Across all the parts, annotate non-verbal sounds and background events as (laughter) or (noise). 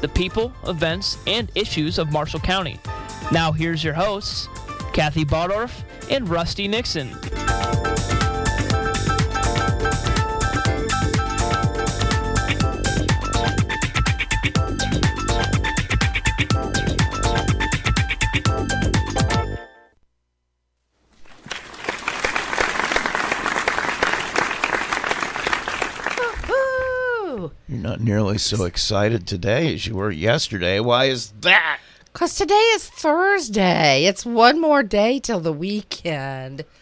the people, events, and issues of Marshall County. Now, here's your hosts, Kathy Baldorf and Rusty Nixon. Nearly so excited today as you were yesterday. Why is that? Because today is Thursday. It's one more day till the weekend. (laughs)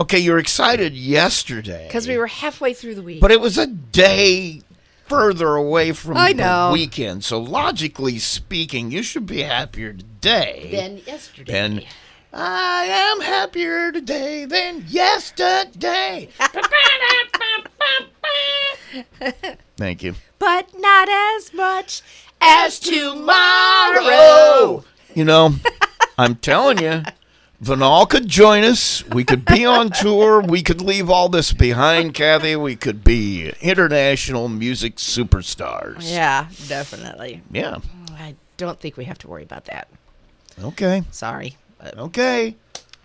Okay, you're excited yesterday. Because we were halfway through the week. But it was a day further away from I the weekend. So logically speaking, you should be happier today than yesterday. than I am happier today than yesterday. (laughs) Thank you. but not as much as tomorrow. You know, I'm telling you, Vinal could join us. We could be on tour. We could leave all this behind, Kathy. We could be international music superstars. Yeah, definitely. Yeah. Oh, I don't think we have to worry about that. Okay. Sorry. Okay.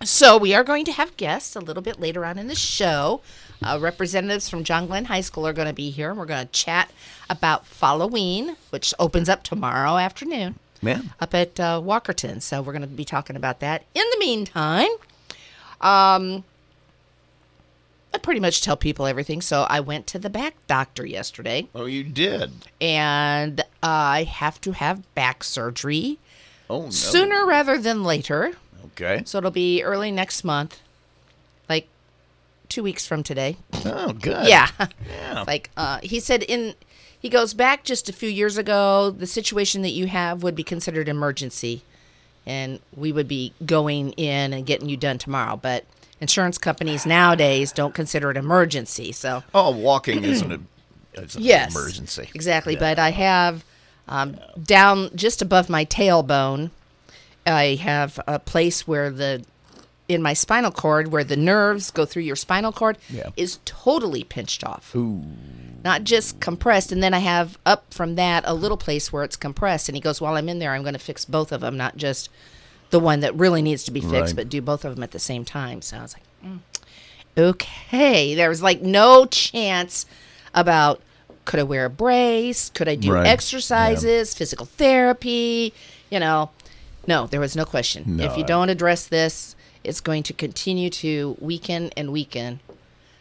So we are going to have guests a little bit later on in the show. Uh, representatives from John Glenn High School are going to be here, and we're going to chat about Halloween, which opens up tomorrow afternoon Yeah. up at uh, Walkerton. So we're going to be talking about that. In the meantime, um, I pretty much tell people everything. So I went to the back doctor yesterday, Oh, you did. and I have to have back surgery Oh no. sooner rather than later. Okay. So it'll be early next month, like two weeks from today. Oh, good. Yeah. Yeah. like uh, he said in he goes back just a few years ago the situation that you have would be considered emergency and we would be going in and getting you done tomorrow but insurance companies nowadays don't consider it emergency so Oh, walking isn't a it's an yes emergency. exactly but i have um, down just above my tailbone i have a place where the in my spinal cord where the nerves go through your spinal cord Yeah. is totally pinched off Ooh. not just compressed and then i have up from that a little place where it's compressed and he goes while i'm in there i'm going to fix both of them not just the one that really needs to be fixed Right. but do both of them at the same time so i was like mm, okay there was like no chance about could i wear a brace could i do Right. exercises physical therapy you know no there was no question if you No. don't address this it's going to continue to weaken and weaken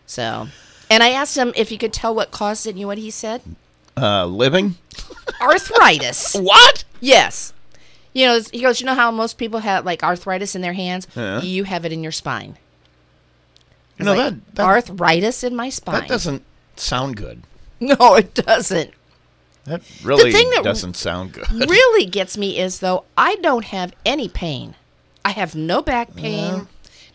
so, and I asked him if he could tell what caused it. And you know what he said? Uh, living? (laughs) Arthritis. What? yes. You know, he goes. You know how most people have like arthritis in their hands. Yeah. You have it in your spine. Know Like, that that, arthritis in my spine. that doesn't sound good. (laughs) No, it doesn't. That really thing that- doesn't sound good. (laughs) really gets me is though I don't have any pain. I have no back pain.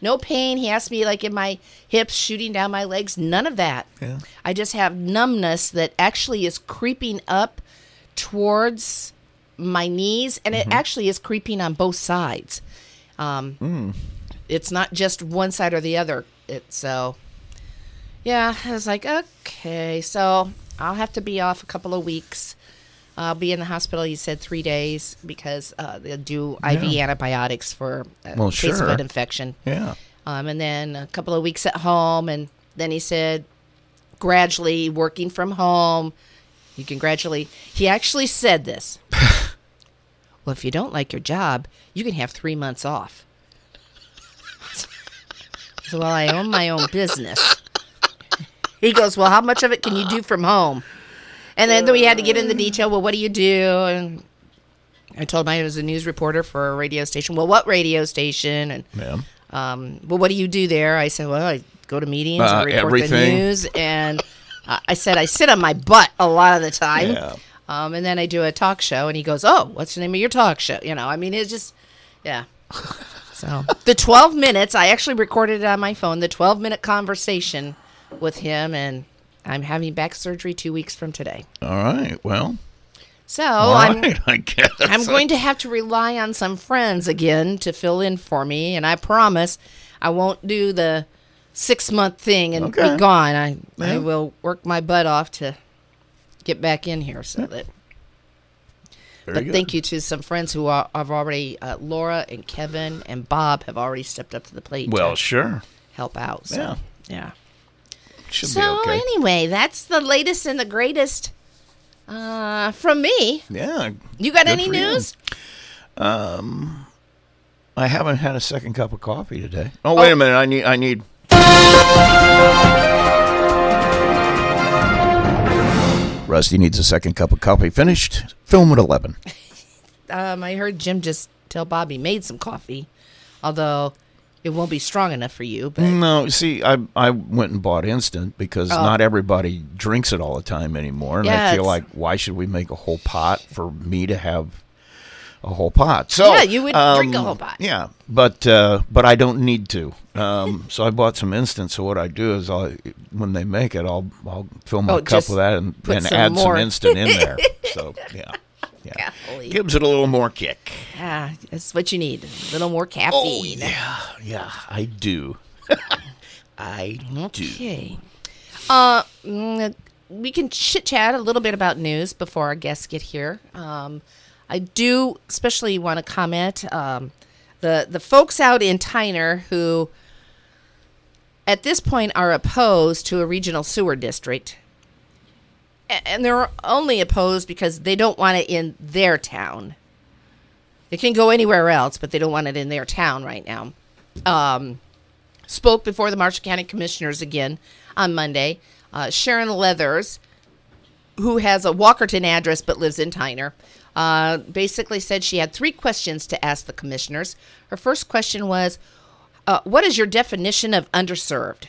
No pain. He asked me like in my hips, shooting down my legs. None of that. Yeah. I just have numbness that actually is creeping up towards my knees, and Mm-hmm. it actually is creeping on both sides. Um, Mm. It's not just one side or the other. It's so. Yeah, I was like, okay, so I'll have to be off a couple of weeks. I'll be in the hospital. He said three days because uh, they'll do IV antibiotics for a Well, case of an infection. Yeah. Um, and then a couple of weeks at home, and then he said, gradually working from home. You can gradually. He actually said this. (laughs) well, if you don't like your job, you can have three months off. (laughs) So, well, I own my own business. He goes, well, how much of it can you do from home? And then we had to get into detail. Well, what do you do? And I told him I was a news reporter for a radio station. Well, what radio station? And Yeah. um, well, what do you do there? I said, well, I go to meetings Uh, and report everything. the news. And uh, I said, I sit on my butt a lot of the time. Yeah. Um, and then I do a talk show, and he goes, oh, what's the name of your talk show? You know, I mean, it's just, yeah. So the 12 minutes, I actually recorded it on my phone, the 12 minute conversation with him, and I'm having back surgery two weeks from today. All right. Well, So I'm. right, I guess. I'm going to have to rely on some friends again to fill in for me, and I promise I won't do the six month thing and Okay. be gone. I I will work my butt off to get back in here so that Very but good. thank you to some friends who are, have already, uh, Laura and Kevin and Bob have already stepped up to the plate Well, sure. help out. So, Yeah. yeah. Should So okay. anyway, that's the latest and the greatest uh, from me. yeah. You got any for you. news? I haven't had a second cup of coffee today. Oh, wait a minute. I need. I need. Rusty needs a second cup of coffee. Finished. Film at eleven. (laughs) Um, I heard Jim just tell Bob he made some coffee, although it won't be strong enough for you. But No, see, I I went and bought instant because Oh. not everybody drinks it all the time anymore, and Yeah, I feel it's- like why should we make a whole pot for me to have a whole pot? So Yeah, you would drink a um, whole pot. Yeah, but uh, but I don't need to. Um, (laughs) so I bought some instant. So what I do is I when they make it, I'll I'll fill my Oh, cup with that and, and some add more. some instant in (laughs) there. So yeah. Yeah. Golly. Gives it a little more kick. ah, that's what you need. A little more caffeine. Oh caffeine. yeah, yeah, I do. (laughs) I do. Okay. Uh, mm, we can chit chat a little bit about news before our guests get here. Um, I do especially want to comment um, the the folks out in Tyner who, at this point, are opposed to a regional sewer district, and they're only opposed because they don't want it in their town. It can go anywhere else, but they don't want it in their town right now. Um, spoke before the Marshall County Commissioners again on Monday. Uh, Sharon Leathers, who has a Walkerton address but lives in Tyner, uh, basically said she had three questions to ask the commissioners. Her first question was, uh, What is your definition of underserved?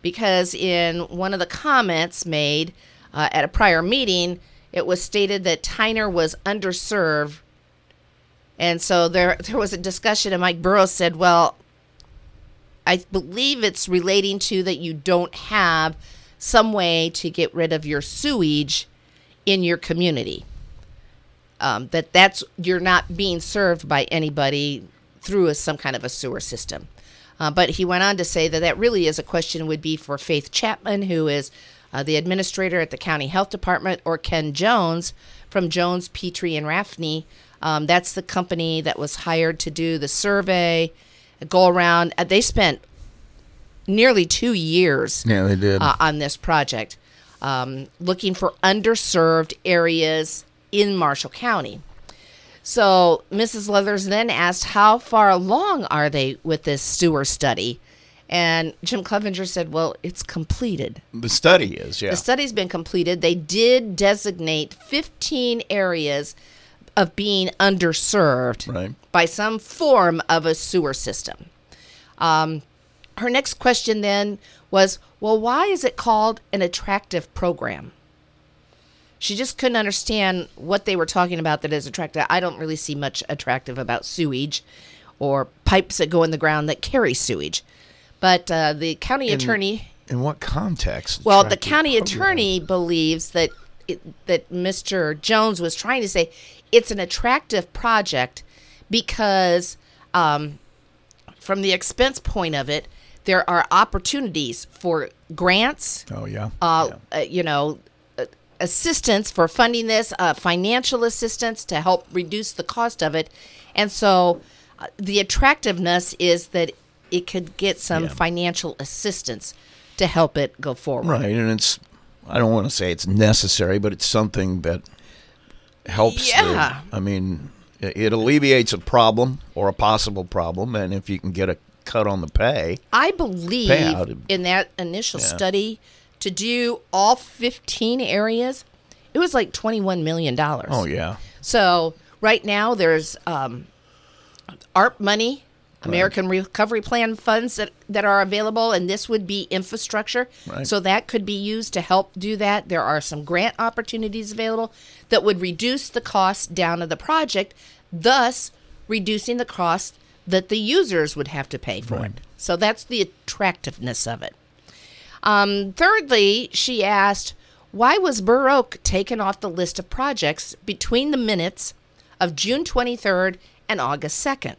Because in one of the comments made uh, at a prior meeting, it was stated that Tyner was underserved. And so there, (laughs) there was a discussion, and Mike Burroughs said, Well, I believe it's relating to that you don't have some way to get rid of your sewage in your community. Um, that that's you're not being served by anybody through a, some kind of a sewer system. Uh, but he went on to say that that really is a question would be for Faith Chapman, who is uh, the administrator at the county health department, or Ken Jones from Jones, Petrie, and Raffney. Um, that's the company that was hired to do the survey, go around. Uh, they spent nearly two years Yeah, they did. uh, on this project, um, looking for underserved areas in Marshall County. So Mrs. Leathers then asked, How far along are they with this sewer study? And Jim Clevenger said, Well, it's completed. the study is, yeah. The study's been completed. They did designate 15 areas of being underserved Right. by some form of a sewer system. Um, her next question then was, well, why is it called an attractive program? She just couldn't understand what they were talking about that is attractive. I don't really see much attractive about sewage or pipes that go in the ground that carry sewage. But uh, the county attorney In what context? well, the county attorney believes that it, that Mr. Jones was trying to say it's an attractive project because, um, from the expense point of it, there are opportunities for grants, Oh yeah. uh, yeah. uh, you know, uh, assistance for funding this, uh, financial assistance to help reduce the cost of it, and so uh, the attractiveness is that it could get some Yeah. financial assistance to help it go forward. Right, and it's I don't want to say it's necessary, but it's something that helps. the- Yeah. I mean, it, it alleviates a problem or a possible problem, and if you can get a cut on the pay, I believe Payout. in that initial Yeah. study to do all 15 areas, it was like 21 million dollars. oh yeah, So right now there's um, ARP money, American Recovery Plan funds that, that are available, and this would be infrastructure. Right. So that could be used to help do that. There are some grant opportunities available that would reduce the cost down of the project, thus reducing the cost that the users would have to pay for Right. it. So that's the attractiveness of it. Um, thirdly, she asked, why was Burr Oak taken off the list of projects between the minutes of June 23rd and August 2nd?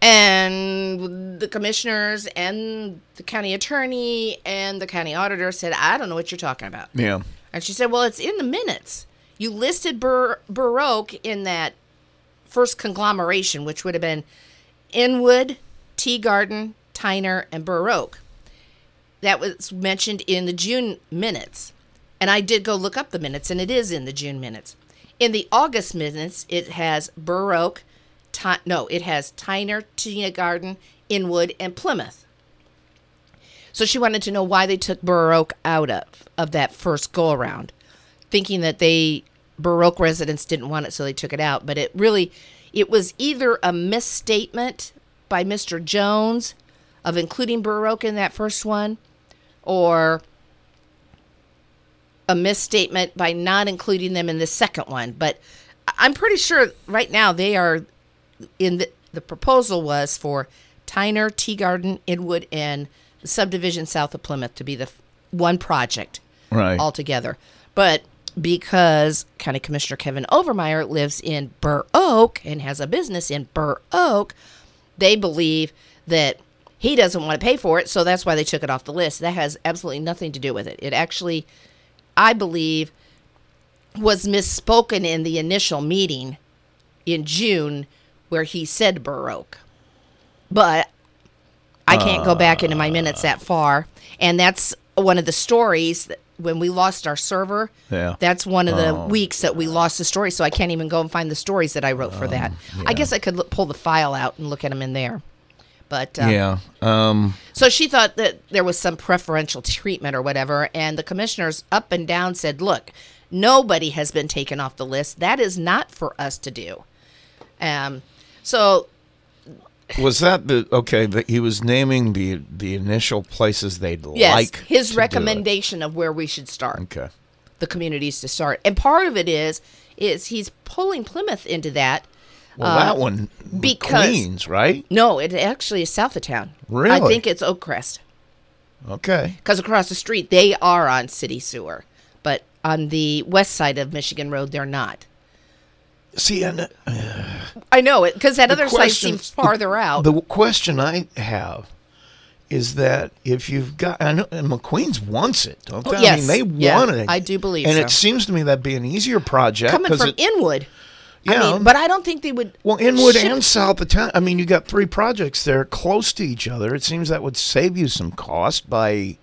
And the commissioners and the county attorney and the county auditor said, I don't know what you're talking about. yeah. And she said, Well, it's in the minutes. you listed Bur- Burr Oak in that first conglomeration, which would have been Inwood, Tea Garden, Tyner, and Burr Oak. That was mentioned in the June minutes. And I did go look up the minutes, and it is in the June minutes. In the August minutes, it has Burr Oak, No, it has Tyner, Tea Garden, Inwood, and Plymouth. So she wanted to know why they took Burr Oak out of, of that first go around, thinking that they Burr Oak residents didn't want it, so they took it out. But it really, it was either a misstatement by Mr. Jones of including Burr Oak in that first one, or a misstatement by not including them in the second one. But I'm pretty sure right now they are in the the proposal was for Tyner, Tea Garden, Inwood, and the subdivision south of Plymouth to be the f- one project Right. altogether. But because County Commissioner Kevin Overmyer lives in Burr Oak and has a business in Burr Oak, they believe that he doesn't want to pay for it, so that's why they took it off the list. That has absolutely nothing to do with it. It actually, I believe, was misspoken in the initial meeting in June where he said Burr Oak. But I can't go back into my minutes that far. And that's one of the stories that when we lost our server. Yeah. That's one of the weeks that we lost the story. So I can't even go and find the stories that I wrote for that. I guess I could look, pull the file out and look at them in there. But uh, yeah. Um, so she thought that there was some preferential treatment or whatever. And the commissioners up and down said, look, nobody has been taken off the list. That is not for us to do. Um, so was that the okay? The, he was naming the the initial places they'd yes, like. his to do it. recommendation of where we should start. Okay. the communities to start. And part of it is is he's pulling Plymouth into that. Well, that one Uh, because- Queens, right? No, it actually is south of town. Really? I think it's Oak Crest Okay. because across the street they are on city sewer, but on the west side of Michigan Road they're not. See, and uh, I know it because that other question- seems farther out. The question I have is that if you've got, I know, and McQueen's wants it, don't they? Oh, I mean, they Yeah, want it. I do believe and so. it seems to me that'd be an easier project coming from it, Inwood, yeah, I mean, but I don't think they would. well, Inwood ship- and South of Town. I mean, you got three projects there close to each other. It seems that would save you some cost by,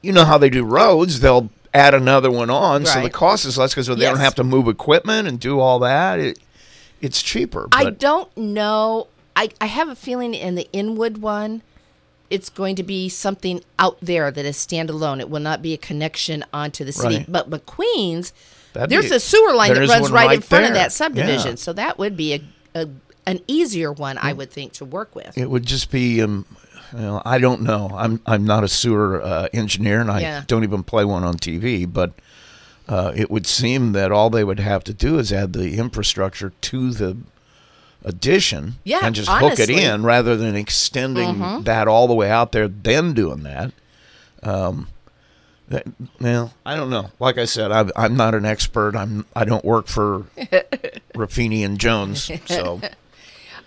you know, how they do roads. They'll add another one on, so the cost is less because they Yes. don't have to move equipment and do all that. It, it's cheaper. I don't know. I, I have a feeling in the Inwood one, it's going to be something out there that is standalone. It will not be a connection onto the city. Right. But McQueen's, That'd there's be- a sewer line that runs one right, in right front of that subdivision. Yeah. So that would be a, a an easier one, I would think, to work with. It would just be, um, well, I don't know. I'm I'm not a sewer uh, engineer, and I Yeah. don't even play one on TV. But uh, it would seem that all they would have to do is add the infrastructure to the addition, Yeah, and just hook honestly. Mm-hmm. it in, rather than extending that all the way out there, then doing that. Um, that, well, I don't know. Like I said, I'm, I'm not an expert. I'm I don't work for (laughs) Raffini and Jones, so. (laughs)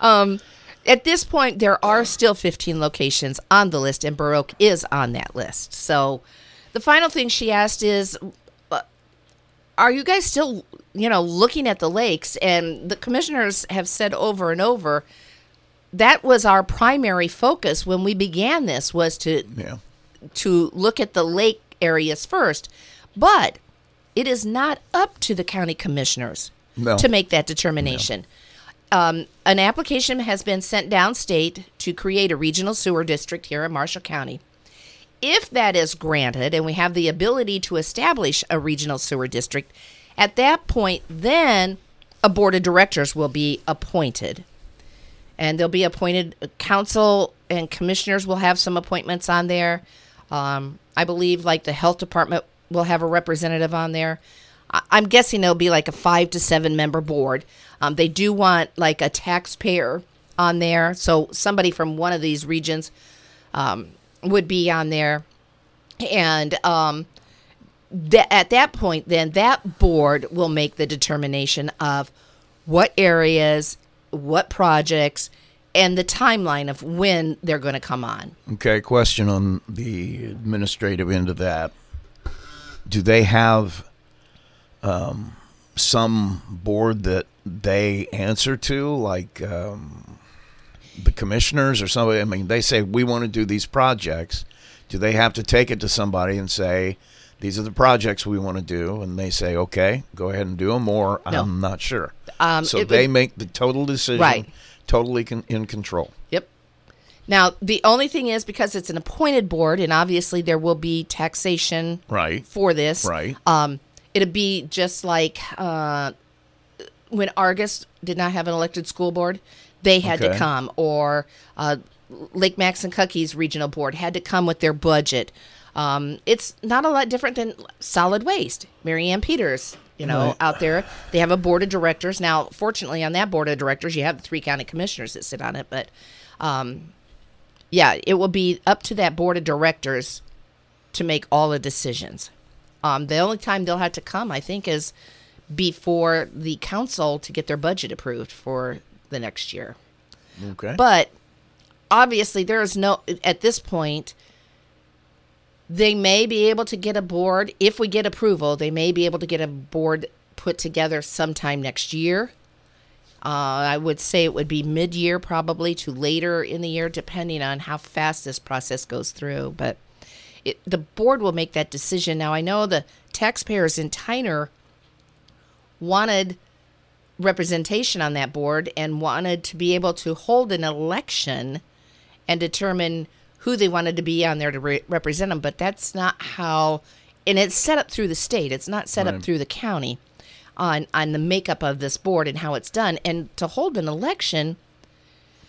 At this point, there are still 15 locations on the list, and Burr Oak is on that list. So the final thing she asked is uh, Are you guys still, you know, looking at the lakes? And the commissioners have said over and over that was our primary focus when we began this was to Yeah. to look at the lake areas first. But it is not up to the county commissioners No. to make that determination. Um, an application has been sent downstate to create a regional sewer district here in Marshall County. If that is granted and we have the ability to establish a regional sewer district, at that point, then a board of directors will be appointed and they'll be appointed. Council and commissioners will have some appointments on there. Um, I believe, like the health department will have a representative on there. I'm guessing it'll be like a five to seven member board. Um, they do want like a taxpayer on there, so somebody from one of these regions um, would be on there, and um, that at that point, then that board will make the determination of what areas, what projects, and the timeline of when they're going to come on. Okay, question on the administrative end of that. Do they have um, some board that they answer to, like um, the commissioners or somebody? I mean, they say we want to do these projects. Do they have to take it to somebody and say, "These are the projects we want to do," and they say, "Okay, go ahead and do them," or No. I'm not sure. Um, so it they would- make the total decision, Right. totally con- in control. Yep. Now, the only thing is because it's an appointed board, and obviously there will be taxation Right. for this. Right. Um, it'd be just like uh, when Argos did not have an elected school board, they had to come, or uh, Lake and Cookies Regional Board had to come with their budget. Um, it's not a lot different than solid waste. Mary Ann Peters, you know, Right. out there, they have a board of directors. Now, fortunately, on that board of directors, you have the three county commissioners that sit on it, but um, yeah, it will be up to that board of directors to make all the decisions. Um, the only time they'll have to come, I think, is before the council to get their budget approved for the next year. Okay. But obviously, there is no, at this point, they may be able to get a board, if we get approval, they may be able to get a board put together sometime next year. Uh, I would say it would be mid year, probably to later in the year, depending on how fast this process goes through. But it, the board will make that decision. Now, I know the taxpayers in Tyner wanted representation on that board and wanted to be able to hold an election and determine who they wanted to be on there to re- represent them. But that's not how, and it's set up through the state. It's not set up through the county on on the makeup of this board and how it's done. And to hold an election,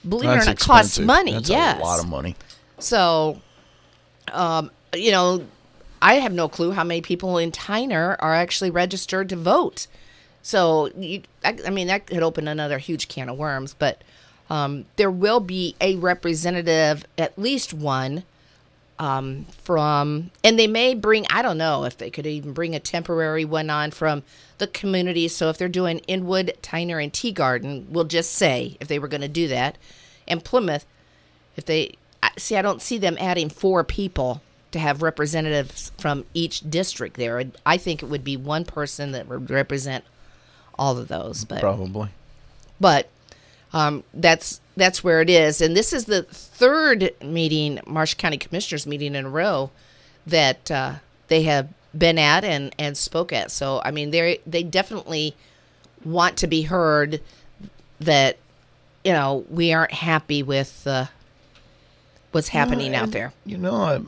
believe That's it or not, costs money. That's yes, a lot of money. so, um, you know, I have no clue how many people in Tyner are actually registered to vote. So, you, I, I mean, that could open another huge can of worms. But um, there will be a representative, at least one, um, from, and they may bring, I don't know if they could even bring a temporary one on from the community. So if they're doing Inwood, Tyner, and Tea Garden, we'll just say if they were going to do that, and Plymouth, if they see, I don't see them adding four people to have representatives from each district there. I think it would be one person that would represent all of those. But Probably. but um, that's that's where it is. And this is the third meeting, Marsh County Commissioners meeting in a row that uh, they have been at and and spoke at. So I mean, they they definitely want to be heard. That you know we aren't happy with uh, what's happening out And, there. You know, I,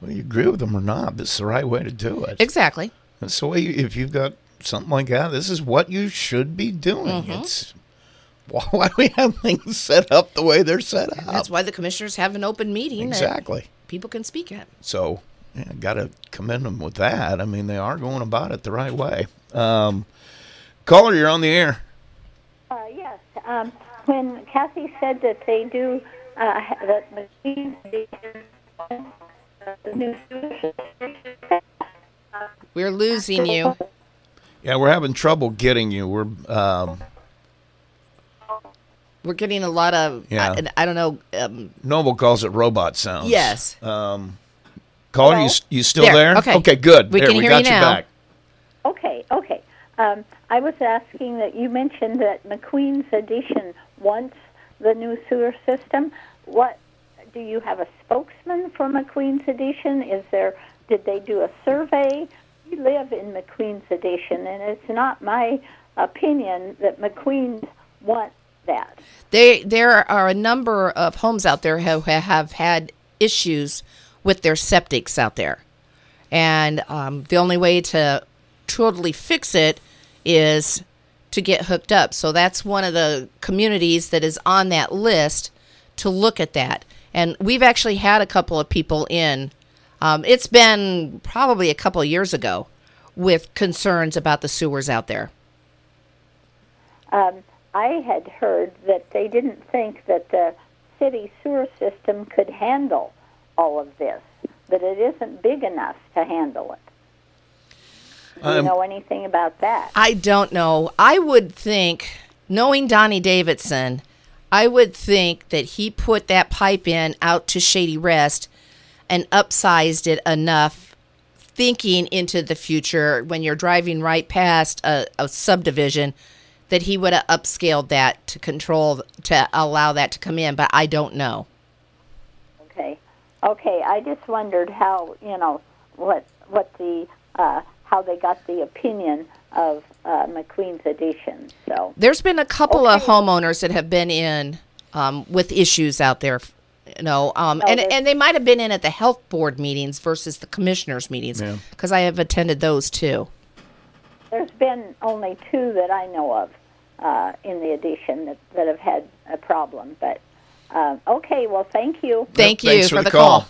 well, you agree with them or not, this is the right way to do it. Exactly. That's the way. You, if you've got something like that, this is what you should be doing. Mm-hmm. It's why, (laughs) why do we have things set up the way they're set up? That's why the commissioners have an open meeting that exactly. people can speak at. So, yeah, got to commend them with that. I mean, they are going about it the right way. Um, caller, you're on the air. Uh, yes. Um, when Kathy said that they do uh, that machines the new We're losing you. Yeah, we're having trouble getting you. We're um, We're getting a lot of. Yeah. I, I don't know. Um, Noble calls it robot sounds. Yes. Um, caller, you Hello? s- you still There, there? okay. Okay, good. We there, can we hear got you now. back. Okay, okay. Um, I was asking that you mentioned that McQueen's Addition wants the new sewer system. What do you have a spokesman for McQueen's Addition? Is there? Did they do a survey? We live in McQueen's Addition, and it's not my opinion that McQueen's wants that. they there are a number of homes out there who have had issues with their septics out there, and um, the only way to totally fix it is to get hooked up. So that's one of the communities that is on that list to look at that. And we've actually had a couple of people in. Um, it's been probably a couple of years ago with concerns about the sewers out there. Um, I had heard that they didn't think that the city sewer system could handle all of this, that it isn't big enough to handle it. Do you Um, know anything about that? I don't know. I would think, knowing Donnie Davidson, I would think that he put that pipe in out to Shady Rest and upsized it enough thinking into the future when you're driving right past a, a subdivision that he would have upscaled that to control to allow that to come in, but I don't know. Okay. Okay. I just wondered how you know what what the uh, how they got the opinion of uh, McQueen's addition. So There's been a couple of homeowners that have been in um, with issues out there, you know, um, and and they might have been in at the health board meetings versus the commissioners meetings Yeah. because I have attended those too. there's been only two that I know of uh, in the addition that, that have had a problem. But uh, okay. Well, thank you. Thank you for, for the the call. call.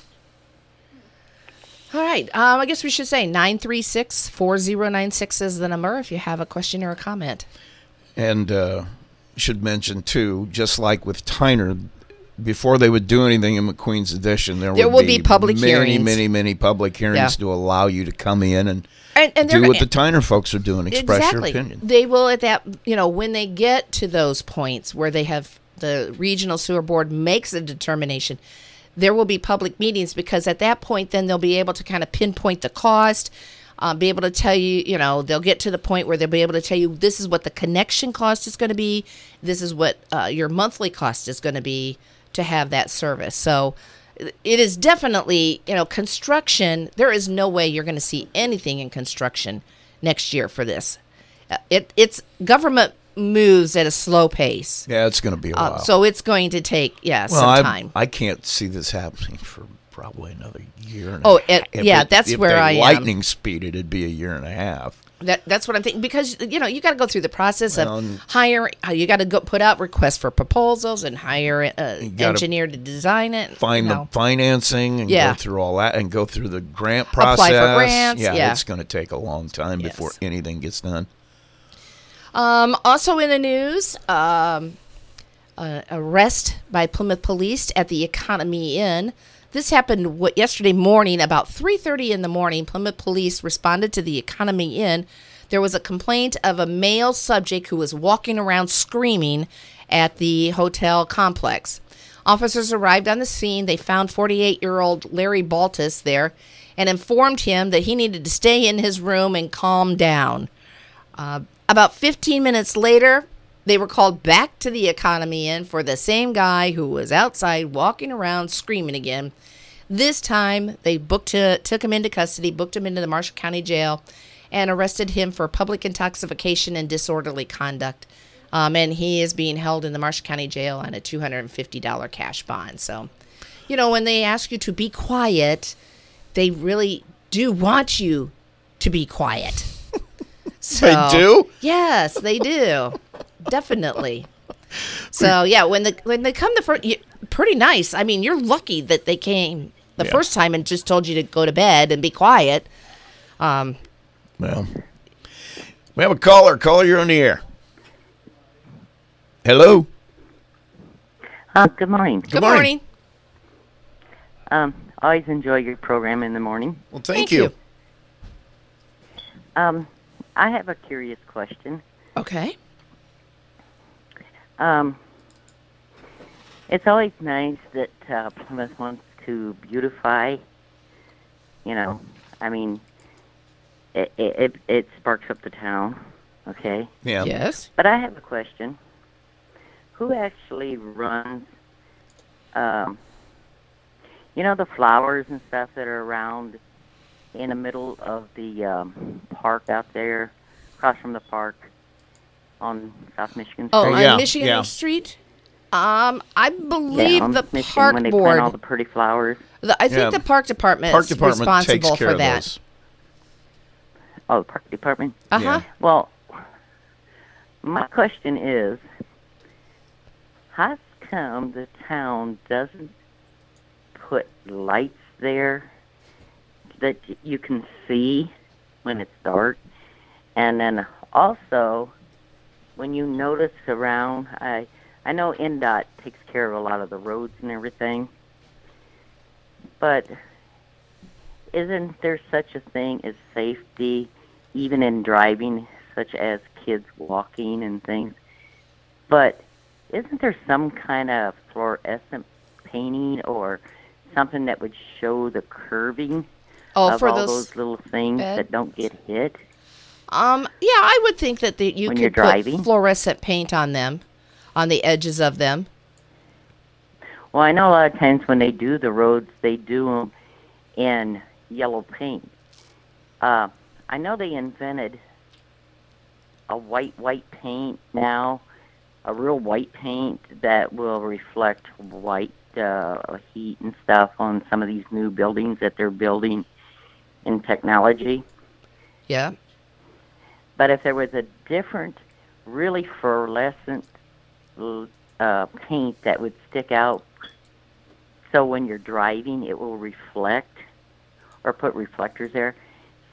All right. Um, I guess we should say 936 4096 is the number if you have a question or a comment. And uh, should mention too, just like with Tyner, before they would do anything in McQueen's addition, there, There will be public many, hearings. many, many public hearings Yeah. to allow you to come in and, And, and do what the Tyner folks are doing, express exactly. your opinion. They will at that, you know, when they get to those points where they have the regional sewer board makes a determination, there will be public meetings because at that point, then they'll be able to kind of pinpoint the cost, uh, be able to tell you, you know, they'll get to the point where they'll be able to tell you this is what the connection cost is going to be, this is what uh, your monthly cost is going to be to have that service. So it is definitely, you know, construction. There is no way you're going to see anything in construction next year for this. Uh, It it's government moves at a slow pace, Yeah, it's going to be a while. uh, so it's going to take yeah well, some I, time. I can't see this happening for probably another year. And Oh, a it- yeah, it- that's where I am. lightning speed it, it'd be a year and a half. That that's what I'm thinking because you know you got to go through the process Well, of hiring. uh, You got to go put out requests for proposals and hire an engineer to design it. Find you the know. financing and Yeah. go through all that and go through the grant process. Apply for grants, yeah. it's going to take a long time Yes. before anything gets done. Um, also in the news, um, uh, arrest by Plymouth Police at the Economy Inn. This happened what, yesterday morning, about 3:30 in the morning. Plymouth Police responded to the Economy Inn. There was a complaint of a male subject who was walking around screaming at the hotel complex. Officers arrived on the scene. They found 48-year-old Larry Baltus there and informed him that he needed to stay in his room and calm down. Uh, about 15 minutes later, they were called back to the Economy Inn for the same guy who was outside walking around screaming again. This time, they booked to, took him into custody, booked him into the Marshall County Jail, and arrested him for public intoxication and disorderly conduct. Um, and he is being held in the Marshall County Jail on a $250 cash bond. So, you know, when they ask you to be quiet, they really do want you to be quiet. (laughs) So, They do? Yes, they do. Definitely. So yeah, when the when they come the first, pretty nice. I mean, you're lucky that they came the Yeah. first time and just told you to go to bed and be quiet. Um, Well, we have a caller. Caller, you're on the air. Hello. Uh, good morning. good, morning. morning. Um, always enjoy your program in the morning. Well, thank, Thank you. you. Um, I have a curious question. Okay. Um, it's always nice that uh, Plymouth wants to beautify. You know, I mean, it it, it, it sparks up the town. Okay, Yeah. Yes. but I have a question. Who actually runs? Um, you know the flowers and stuff that are around in the middle of the um, park out there, across from the park on South Michigan Street. Oh, on yeah, Michigan yeah. Street. Um, I Yeah, believe on the Michigan, park when they board. plant all the pretty flowers. the, I think Yeah. the park department Park is department responsible takes care for of that. those. Oh, the park department. Uh huh. Yeah. Well, my question is, how come the town doesn't put lights there that you can see when it's dark? And then also, when you notice around, I I know INDOT takes care of a lot of the roads and everything, but isn't there such a thing as safety, even in driving, such as kids walking and things? But isn't there some kind of fluorescent painting or something that would show the curving Oh, of for all those those little things beds? that don't get hit? Um, yeah, I would think that the, you When could put driving? fluorescent paint on them, on the edges of them. Well, I know a lot of times when they do the roads, they do them in yellow paint. Uh, I know they invented a white white paint now, a real white paint that will reflect white uh, heat and stuff on some of these new buildings that they're building in technology. Yeah. But if there was a different, really fluorescent uh, paint that would stick out, so when you're driving, it will reflect, or put reflectors there,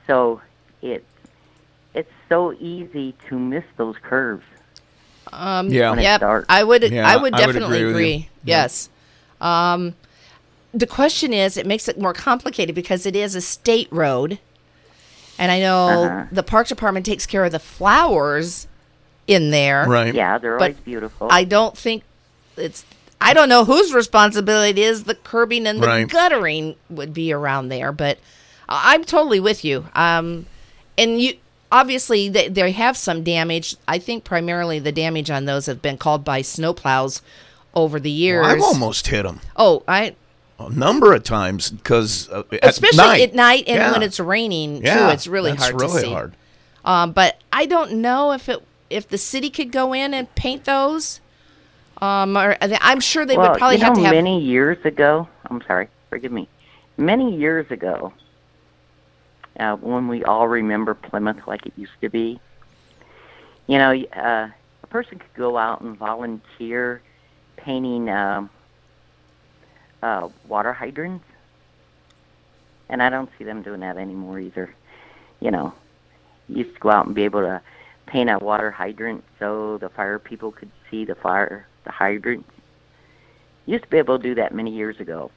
so it it's so easy to miss those curves. Um, Yeah. When it Yep. starts. I would. Yeah, I would I would definitely agree agree. Yes. Um, the question is, it makes it more complicated because it is a state road, and I know Uh-huh. the park department takes care of the flowers in there. Right. Yeah, they're But always beautiful. I don't think it's. I don't know whose responsibility it is. The curbing and the Right. guttering would be around there, but I- I'm totally with you. Um, and you obviously they, they have some damage. I think primarily the damage on those have been called by snowplows over the years. Well, I've almost hit them oh, I a number of times because uh, at especially night. at night and Yeah. when it's raining yeah, too. It's really that's hard really to see. hard. Um, but I don't know if it if the city could go in and paint those. Um, or I'm sure they well, would probably you know, have to have. many years ago. I'm sorry, forgive me. Many years ago, uh, when we all remember Plymouth like it used to be, you know, uh, a person could go out and volunteer painting um, uh, water hydrants, and I don't see them doing that anymore either. You know, you used to go out and be able to paint a water hydrant so the fire people could see the fire, the hydrant. Used to be able to do that many years ago,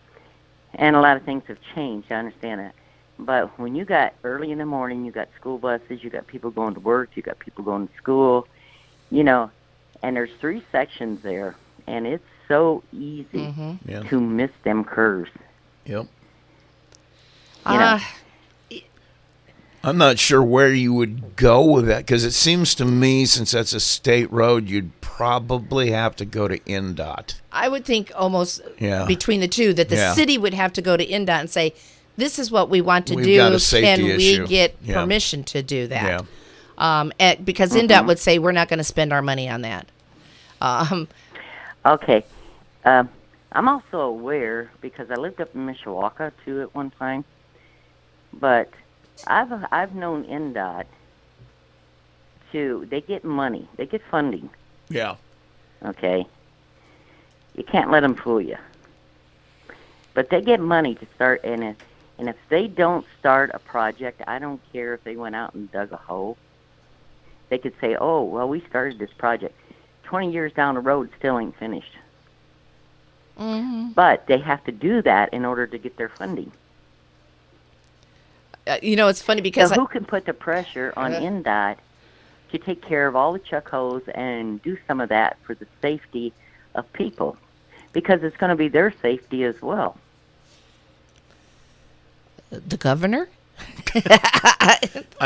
and a lot of things have changed. I understand that, but when you got early in the morning, you got school buses, you got people going to work, you got people going to school, you know, and there's three sections there, and it's so easy Mhm. Yeah. to miss them curves. Yep. you know. Uh, I'm not sure where you would go with that because it seems to me, since that's a state road, you'd probably have to go to INDOT. I would think almost Yeah. between the two that the Yeah. city would have to go to INDOT and say, "This is what we want to We've do. got a safety Can issue." we get Yeah. permission to do that?" Yeah. Um, and, because INDOT would say, "We're not going to spend our money on that." Um, Okay. Um, I'm also aware because I lived up in Mishawaka too at one time, but I've I've known INDOT to they get money, they get funding. Yeah. Okay. You can't let them fool you. But they get money to start, and if and if they don't start a project, I don't care if they went out and dug a hole. They could say, "Oh, well, we started this project. Twenty years down the road, still ain't finished." Mhm. But they have to do that in order to get their funding. Uh, you know, it's funny because so I- who can put the pressure on Uh, INDOT to take care of all the chuck holes and do some of that for the safety of people? Because it's going to be their safety as well. the governor. (laughs) I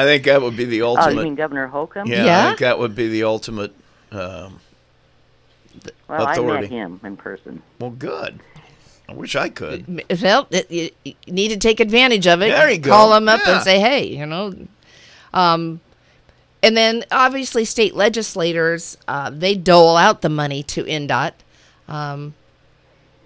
think that would be the ultimate. Oh, ultimate. you mean Governor Holcomb? yeah, Yeah? I think that would be the ultimate. Um, well, I authority. met him in person. well, good. I wish I could. Well, you, you need to take advantage of it. There you go. Call them up Yeah. and say, "Hey, you know." Um, and then obviously state legislators uh, they dole out the money to INDOT. Um,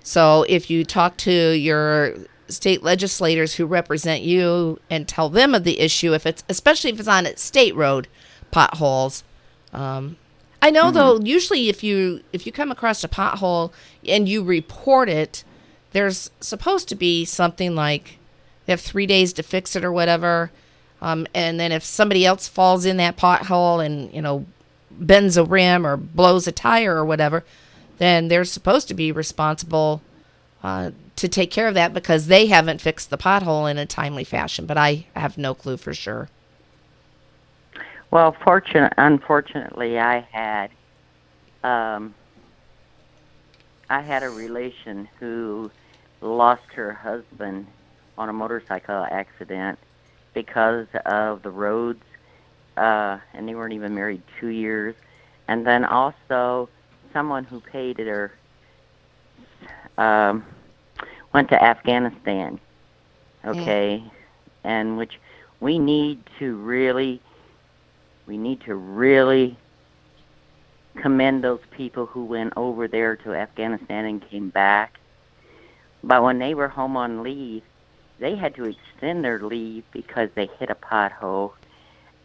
so if you talk to your state legislators who represent you and tell them of the issue, if it's especially if it's on a state road potholes. Um, I know though. Usually, if you if you come across a pothole and you report it, there's supposed to be something like they have three days to fix it or whatever. Um, and then if somebody else falls in that pothole and you know bends a rim or blows a tire or whatever, then they're supposed to be responsible uh, to take care of that because they haven't fixed the pothole in a timely fashion. But I have no clue for sure. Well, fortunate, unfortunately, I had, um, I had a relation who lost her husband on a motorcycle accident because of the roads, uh, and they weren't even married two years. And then also someone who paid their um, went to Afghanistan. Okay, and which we need to really, we need to really commend those people who went over there to Afghanistan and came back. But when they were home on leave, they had to extend their leave because they hit a pothole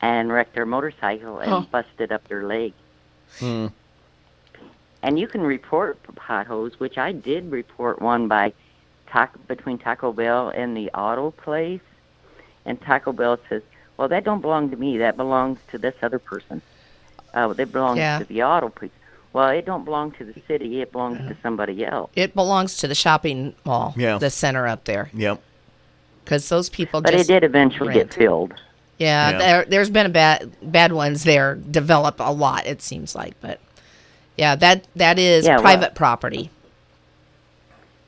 and wrecked their motorcycle and Oh. busted up their leg. Hmm. And you can report potholes, which I did report one by taco, between Taco Bell and the auto place. And Taco Bell says, "Well, that don't belong to me. That belongs to this other person. Uh, it belongs Yeah. to the auto place." Well, it don't belong to the city. It belongs to somebody else. It belongs to the shopping mall, Yeah. the center up there, Yep. because those people But just it did eventually rent. get filled. Yeah, Yeah. there there's been a bad bad ones there develop a lot. It seems like, but yeah, that that is Yeah, well- private property.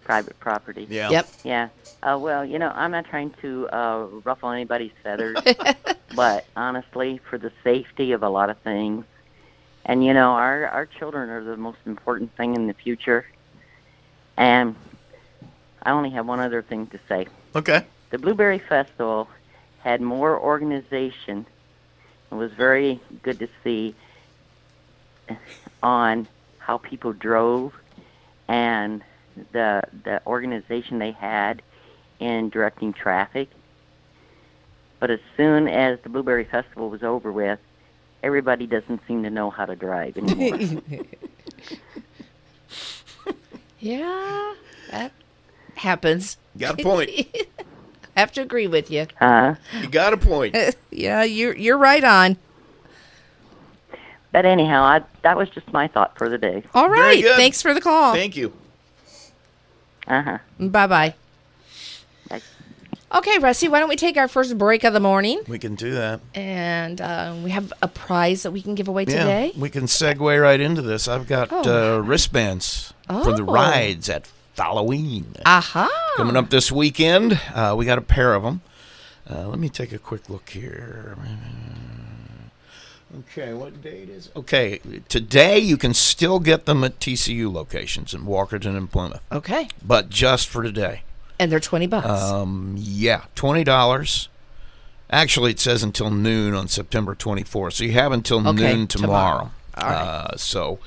Private property. Yeah. Yep. Yeah. Uh, well, you know, I'm not trying to uh, ruffle anybody's feathers, (laughs) but honestly, for the safety of a lot of things, and you know, our our children are the most important thing in the future. And I only have one other thing to say. Okay. The Blueberry Festival had more organization. It was very good to see on how people drove and the the organization they had in directing traffic. But as soon as the Blueberry Festival was over with, everybody doesn't seem to know how to drive anymore. (laughs) Yeah, that happens. (laughs) Got a (laughs) point. I have to agree with you. uh, you got a point. yeah, you're you're right on. but anyhow, I, that was just my thought for the day. All Very right, good. thanks for the call. Thank you. Uh huh. Bye bye. Bye. Okay, Rusty, why don't we take our first break of the morning? We can do that. And uh, we have a prize that we can give away today. Yeah, today. we can segue right into this. I've got Oh. uh, wristbands for the Oh. rides at Halloween Aha. coming up this weekend. Uh, we got a pair of them. Uh, let me take a quick look here. Okay, what date is? it? Okay, today you can still get them at TCU locations in Walkerton and Plymouth, Okay. but just for today. And they're 20 bucks. Um, yeah, twenty dollars. Actually, it says until noon on September twenty fourth, so you have until Okay, noon tomorrow. tomorrow. All right. Uh, so,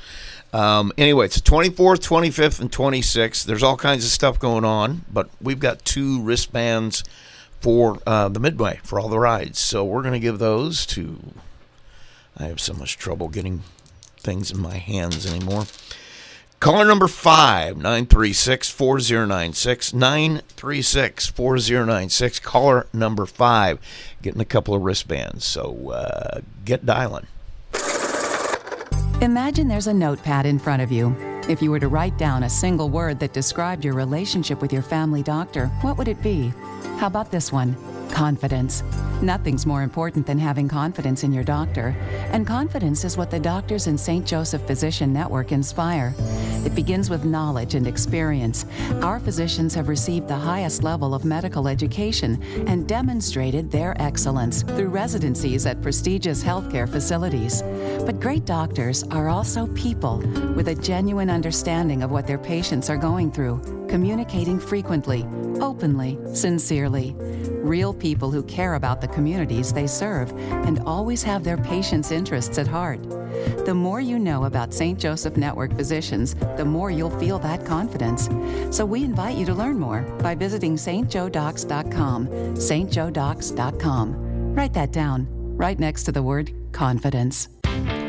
um, anyway, it's the twenty fourth, twenty fifth, and twenty sixth. There's all kinds of stuff going on, but we've got two wristbands for uh, the Midway for all the rides. So we're going to give those to. I have so much trouble getting things in my hands anymore. Caller number five, 936 4096. 936 4096. Caller number five, getting a couple of wristbands. So uh, get dialing. Imagine there's a notepad in front of you. If you were to write down a single word that described your relationship with your family doctor, what would it be? How about this one? Confidence. Nothing's more important than having confidence in your doctor, and confidence is what the doctors in St. Joseph Physician Network inspire. It begins with knowledge and experience. Our physicians have received the highest level of medical education and demonstrated their excellence through residencies at prestigious healthcare facilities. But great doctors are also people with a genuine understanding of what their patients are going through, communicating frequently, openly, sincerely. Real people who care about the communities they serve and always have their patients' interests at heart. The more you know about St. Joseph Network physicians, the more you'll feel that confidence. So we invite you to learn more by visiting stjoedocs.com. stjoedocs.com. Write that down right next to the word confidence.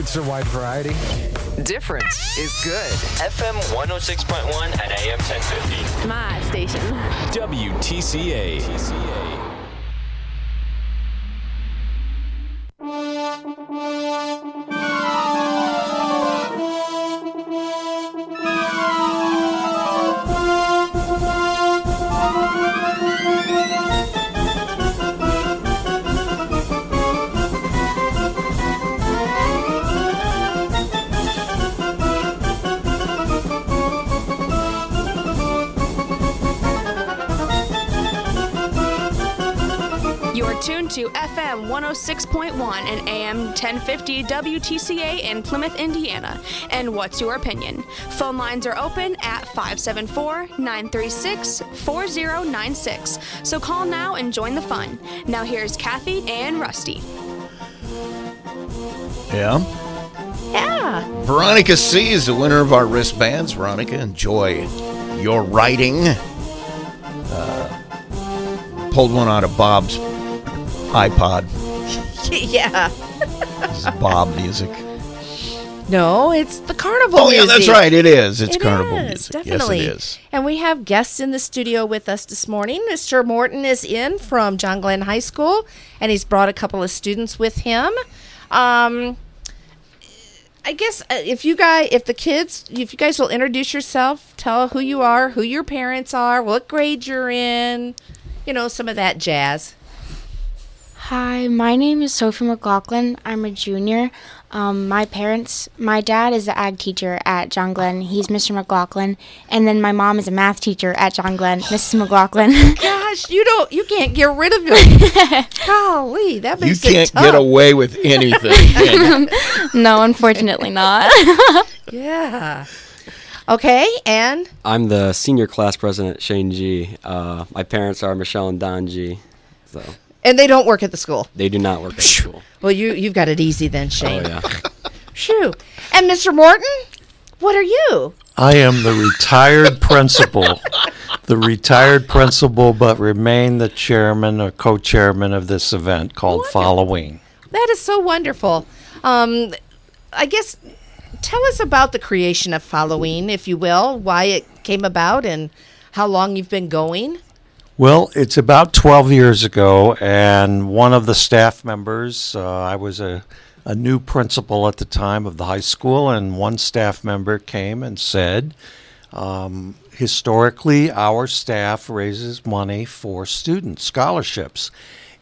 It's a wide variety. Different is good. FM 106.1 and AM 1050. My station. WTCA. 106.1 and AM 1050 WTCA in Plymouth, Indiana. And what's your opinion? Phone lines are open at 574 936 4096. So call now and join the fun. Now here's Kathy and Rusty. Yeah. Yeah. Veronica C is the winner of our wristbands. Veronica, enjoy your writing. Uh, pulled one out of Bob's iPod. (laughs) yeah. This is Bob music. No, it's the carnival. Oh, yeah, that's right. It is. It's It carnival is, music. Definitely. Yes, it is. And we have guests in the studio with us this morning. Mr. Morton is in from John Glenn High School, and he's brought a couple of students with him. Um, I guess uh, if you guys, if the kids, if you guys will introduce yourself, tell who you are, who your parents are, what grade you're in, you know, some of that jazz. Hi, my name is Sophie McLaughlin. I'm a junior. Um, my parents, my dad is the ag teacher at John Glenn. He's Mr. McLaughlin, and then my mom is a math teacher at John Glenn, (sighs) Mrs. McLaughlin. Gosh, you don't, you can't get rid of it. (laughs) Golly, that makes You can't it tough. get away with anything. (laughs) no, unfortunately not. (laughs) Yeah. Okay, and I'm the senior class president, Shane G. Uh, my parents are Michelle and Don G. So and they don't work at the school. they do not work at the school. Well, you you've got it easy then, Shane. Oh yeah. (laughs) Shoo. And Mr. Morton, what are you? I am the retired principal, the retired principal, but remain the chairman or co-chairman of this event called Following. That is so wonderful. Um, I guess tell us about the creation of Halloween, if you will, why it came about, and how long you've been going. Well, it's about 12 years ago, and one of the staff members, uh, I was a, a new principal at the time of the high school, and one staff member came and said, um, historically, our staff raises money for student scholarships.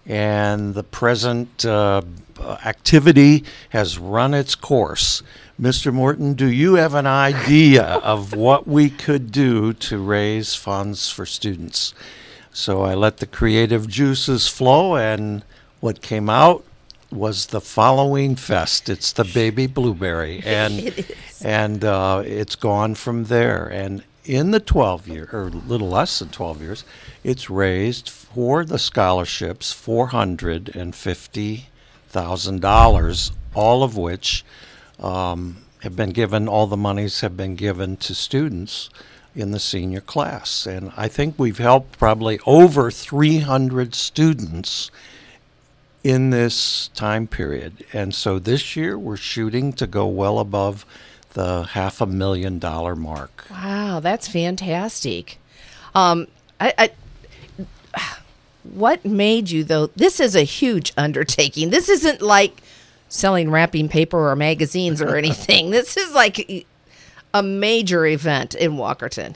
And the present uh, activity has run its course. Mr. Morton, do you have an idea of what we could do to raise funds for students? So I let the creative juices flow, and what came out was the following fest. It's the baby blueberry, (laughs) and It is. and uh, it's gone from there. And in the 12 year, or a little less than 12 years, it's raised for the scholarships $450,000, all of which um, have been given, all the monies have been given to students in the senior class. And I think we've helped probably over 300 students in this time period. And so this year we're shooting to go well above the half a million dollar mark. Wow, that's fantastic. Um, I, I, what made you though? This is a huge undertaking. This isn't like selling wrapping paper or magazines or (laughs) anything. this is like a major event in Walkerton.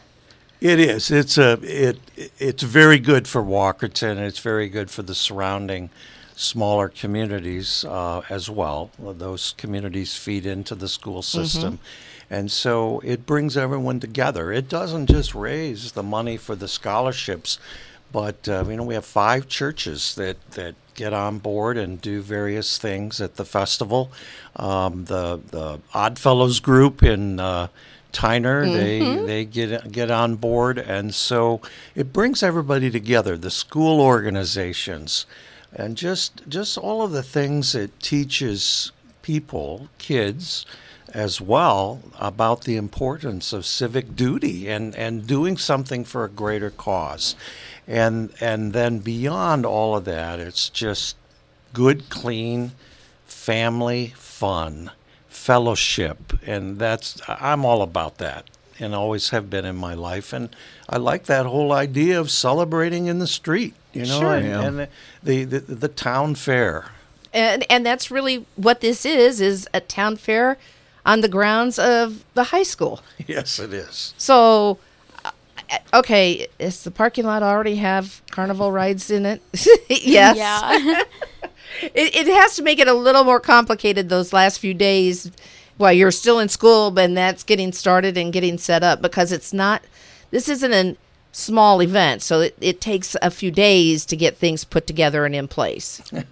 It is. It's a it it's very good for Walkerton. It's very good for the surrounding smaller communities uh, as well. Those communities feed into the school system. And so it brings everyone together. It doesn't just raise the money for the scholarships, but uh, you know we have five churches that, that get on board and do various things at the festival. Um, the the Oddfellows group in uh, Tyner, they they get get on board, and so it brings everybody together. The school organizations, and just just all of the things it teaches people, kids, as well about the importance of civic duty and, and doing something for a greater cause. And and then beyond all of that, it's just good, clean, family fun fellowship, and that's I'm all about that, and always have been in my life, and I like that whole idea of celebrating in the street, you know, Sure. and, Yeah. and the, the the town fair. and and that's really what this is is a town fair on the grounds of the high school. (laughs) Yes, it is. So, okay, does the parking lot already have carnival rides in it? (laughs) yes. Yeah. (laughs) it, it has to make it a little more complicated those last few days while you're still in school and that's getting started and getting set up because it's not, this isn't a small event. So it, it takes a few days to get things put together and in place. (laughs)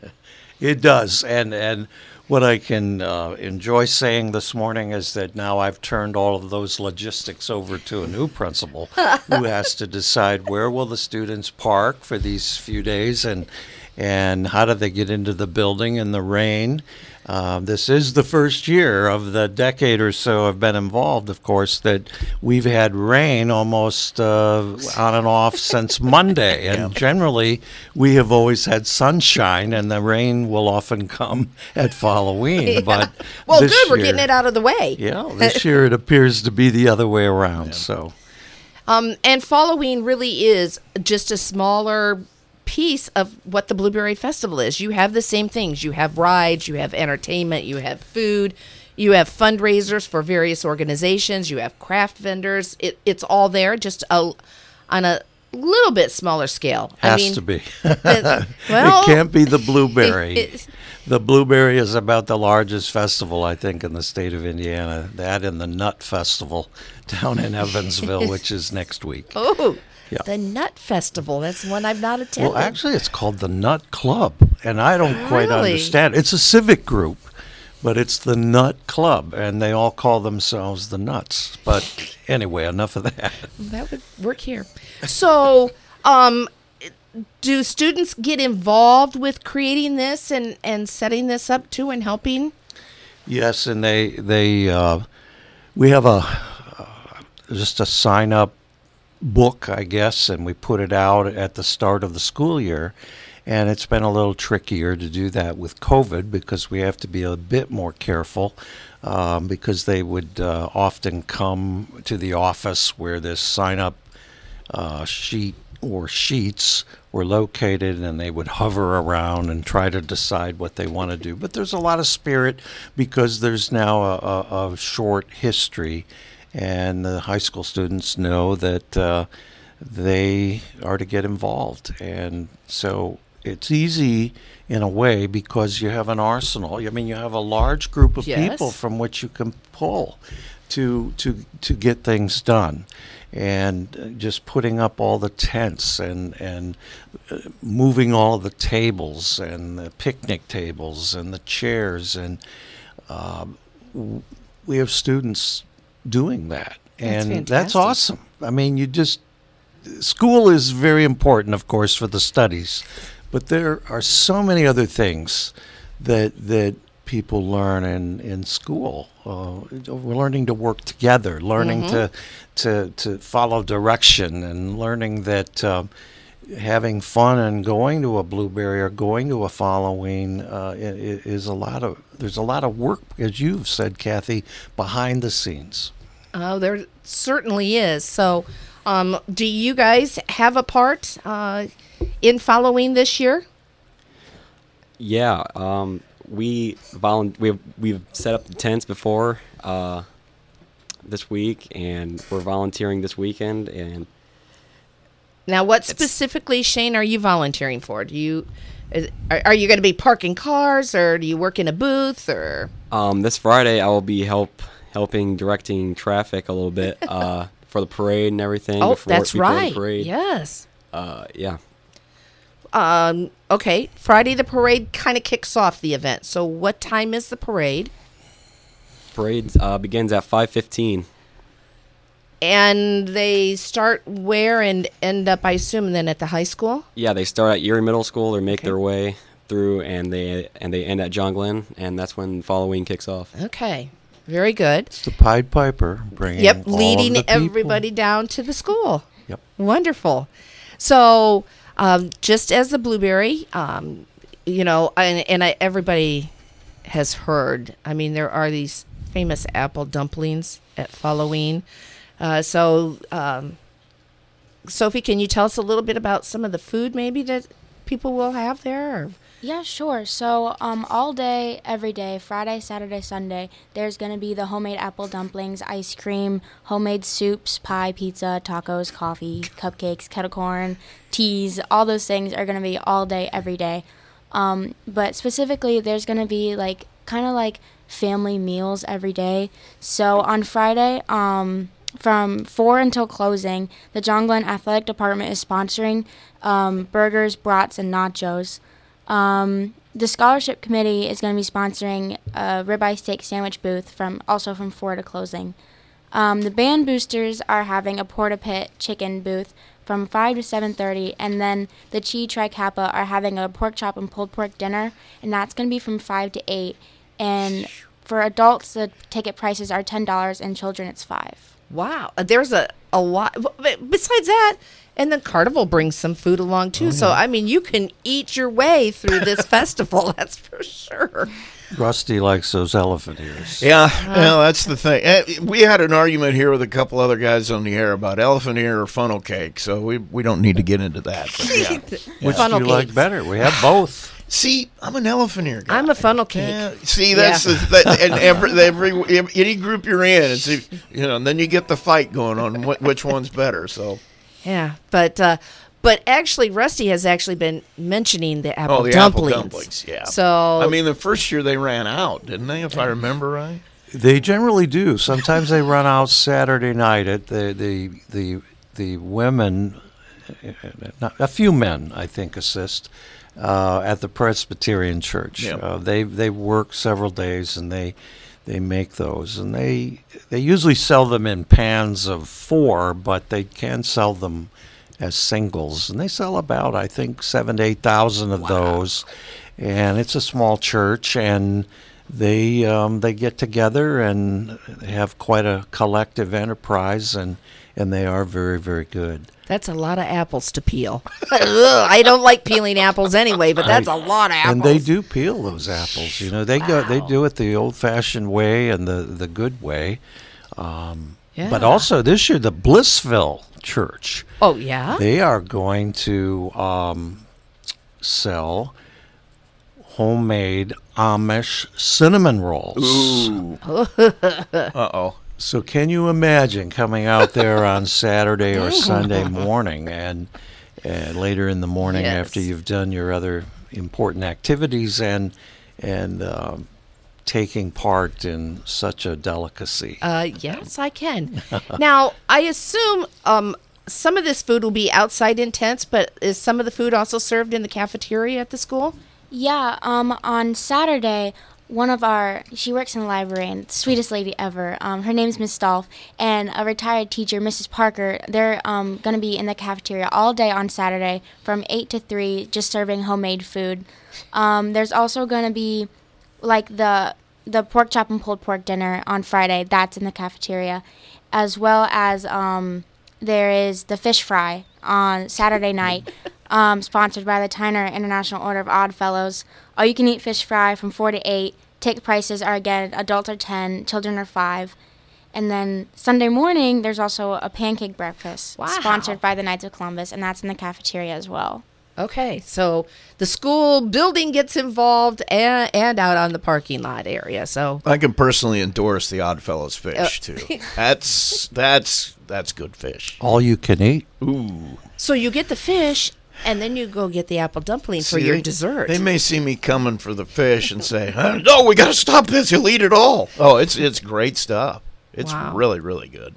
It does, and and what I can uh, enjoy saying this morning is that now I've turned all of those logistics over to a new principal who (laughs) has to decide where will the students park for these few days and and how do they get into the building in the rain. Um, this is the first year of the decade or so I've been involved, of course, that we've had rain almost uh, on and off since Monday. (laughs) And generally, we have always had sunshine, and the rain will often come at Halloween. (laughs) Yeah. But well, good. We're getting it out of the way. Yeah, (laughs) this year it appears to be the other way around. So. Um, and Halloween really is just a smaller piece of what the Blueberry Festival is. You have the same things. You have rides, you have entertainment, you have food, you have fundraisers for various organizations, you have craft vendors. It, it's all there, just a, on a little bit smaller scale. Has I mean, to be. (laughs) the- (laughs) well, it can't be the (laughs) blueberry. it- it- the blueberry is about the largest festival, I think, in the state of Indiana. That and the Nut Festival down in Evansville, which is next week. Oh, Yeah. the Nut Festival. That's one I've not attended. Well, actually, it's called the Nut Club, and I don't quite understand. It's a civic group, but it's the Nut Club, and they all call themselves the Nuts. But anyway, enough of that. That would work here. So, um, do students get involved with creating this and, and setting this up too and helping? Yes, and they they uh, we have a uh, just a sign up book, I guess, and we put it out at the start of the school year. And it's been a little trickier to do that with COVID because we have to be a bit more careful um, because they would uh, often come to the office where this sign up uh, sheet or sheets were located and they would hover around and try to decide what they want to do. But there's a lot of spirit because there's now a, a, a short history, and the high school students know that uh, they are to get involved. And so it's easy in a way because you have an arsenal. I mean, you have a large group of people from which you can pull to to to get things done and uh, just putting up all the tents and and uh, moving all the tables and the picnic tables and the chairs and w- we have students doing that That's and that's awesome i mean you just school is very important of course for the studies but there are so many other things that that people learn in in school. Uh, we're learning to work together, learning Mhm. to to to follow direction, and learning that. Um, Having fun and going to a blueberry or going to a following uh, i- i- is a lot of there's a lot of work, as you've said, Kathy, behind the scenes. Oh, there certainly is. So, um, do you guys have a part uh, in following this year? Yeah, um, we volun- we've we've set up the tents before uh, this week, and we're volunteering this weekend. And Now, what specifically, Shane, are you volunteering for? Do you is, are, are you going to be parking cars, or do you work in a booth, or um, this Friday, I will be help helping directing traffic a little bit uh, (laughs) for the parade and everything. oh, before, that's before right, parade. yes. Uh, yeah. Um, okay, Friday the parade kind of kicks off the event. So, what time is the parade? Parade uh, begins at five fifteen. And they start where and end up, I assume, then at the high school. Yeah, they start at Urey Middle School. They make their way through, and they and they end at John Glenn, and that's when Halloween kicks off. Okay, very good. It's the Pied Piper bringing Yep, all leading the people. everybody down to the school. Yep. Wonderful. So, um, just as the blueberry, um, you know, and, and I, everybody has heard. I mean, there are these famous apple dumplings at Halloween. Uh, so, um, Sophie, can you tell us a little bit about some of the food maybe that people will have there? Yeah, sure. So, um, all day, every day, Friday, Saturday, Sunday, there's going to be the homemade apple dumplings, ice cream, homemade soups, pie, pizza, tacos, coffee, cupcakes, kettle corn, teas. All those things are going to be all day, every day. Um, but specifically, there's going to be like kind of like family meals every day. So on Friday, um, from 4 until closing, the John Glenn Athletic Department is sponsoring um, burgers, brats, and nachos. Um, the scholarship committee is going to be sponsoring a ribeye steak sandwich booth from also from 4 to closing. Um, the band boosters are having a porta pit chicken booth from 5 to 7.30 and then the chi tri kappa are having a pork chop and pulled pork dinner and that's going to be from 5 to 8 and for adults the ticket prices are $10 and children it's 5 Wow, uh, there's a a lot. Besides that, and then Carnival brings some food along too. So I mean, you can eat your way through this (laughs) festival. That's for sure. Rusty likes those elephant ears. Yeah, yeah, that's the thing. Eh, We had an argument here with a couple other guys on the air about elephant ear or funnel cake, so we, we don't need to get into that. But yeah. (laughs) Which do you like better? We have both. See, I'm an elephant ear guy. I'm a funnel cake. See, that's Yeah. the, that, and every, every any group you're in, it's you know, and then you get the fight going on wh- which one's better. So, Yeah, but uh, but actually, Rusty has actually been mentioning the apple oh, the dumplings. apple dumplings, yeah. So I mean, the first year they ran out, didn't they? If I remember right. They generally do. Sometimes they run out Saturday night. At the the the the women, uh, not, a few men, I think, assist uh, at the Presbyterian Church. Uh, they they work several days and they they make those and they they usually sell them in pans of four, but they can sell them as singles, and they sell about I think seven to eight thousand of those. And it's a small church, and they um, they get together and they have quite a collective enterprise, and and they are very very good. that's a lot of apples to peel. (laughs) Ugh, I don't like peeling apples anyway, but that's a lot of apples. And they do peel those apples. You know, they go they do it the old-fashioned way and the the good way. Um, But also this year, the Blissville Church. Oh yeah. They are going to um, sell homemade Amish cinnamon rolls. Ooh. (laughs) uh oh. So can you imagine coming out there (laughs) on Saturday or Sunday (laughs) morning and and later in the morning Yes. after you've done your other important activities and and um, taking part in such a delicacy? Uh, yes, I can. now, I assume um, some of this food will be outside in tents, but is some of the food also served in the cafeteria at the school? Yeah, um, on Saturday, one of our, she works in the library and sweetest lady ever. Um, her name's Miss Dolph, and a retired teacher, Mrs. Parker. They're um, going to be in the cafeteria all day on Saturday from 8 to 3, just serving homemade food. Um, there's also going to be like the the pork chop and pulled pork dinner on Friday. That's in the cafeteria, as well as um, there is the fish fry on Saturday night, um, sponsored by the Tyner International Order of Odd Fellows. All you can eat fish fry from four to eight. Ticket prices are again adults are ten, children are five. And then Sunday morning, there's also a pancake breakfast Wow. sponsored by the Knights of Columbus, and that's in the cafeteria as well. Okay, so the school building gets involved and, and out on the parking lot area. So I can personally endorse the Odd Fellows fish Uh, too. (laughs) That's that's that's good fish. All you can eat. Ooh. so you get the fish, and then you go get the apple dumpling for your they- dessert. They may see me coming for the fish and say, "Huh, "No, we got to stop this. You'll eat it all." Oh, it's it's great stuff. It's Wow. really really good.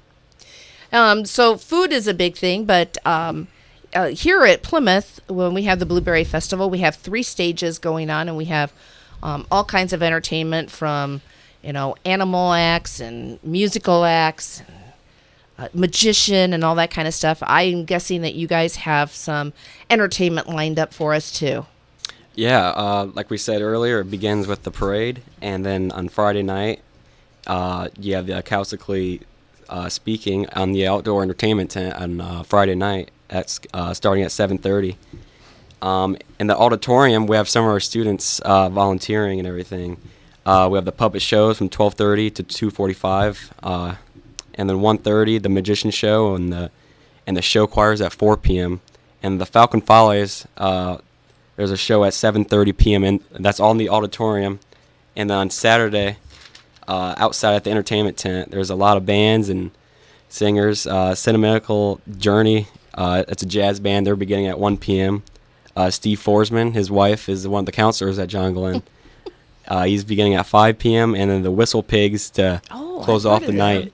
Um, so food is a big thing, but um, uh, here at Plymouth, when we have the Blueberry Festival, we have three stages going on, and we have um, all kinds of entertainment from, you know, animal acts and musical acts, and, uh, magician, and all that kind of stuff. I'm guessing that you guys have some entertainment lined up for us too. Yeah, uh, like we said earlier, it begins with the parade, and then on Friday night, uh, you have the Caustically uh, speaking on the outdoor entertainment tent on uh, Friday night. Uh, starting at 7:30. Um, in the auditorium, we have some of our students volunteering and everything. We have the puppet shows from 12:30 to 2:45, uh, and then 1:30 the magician show and the and the show choirs at 4 p.m. And the Falcon Follies, uh, there's a show at 7:30 p.m. and that's all in the auditorium. And then on Saturday, uh, outside at the entertainment tent, there's a lot of bands and singers. Uh, Sentimental Journey, uh, it's a jazz band. They're beginning at 1 p.m. Uh, Steve Forsman, his wife, is one of the counselors at John Glenn. (laughs) uh, he's beginning at 5 p.m. And then the Whistle Pigs to Oh, close off of the them.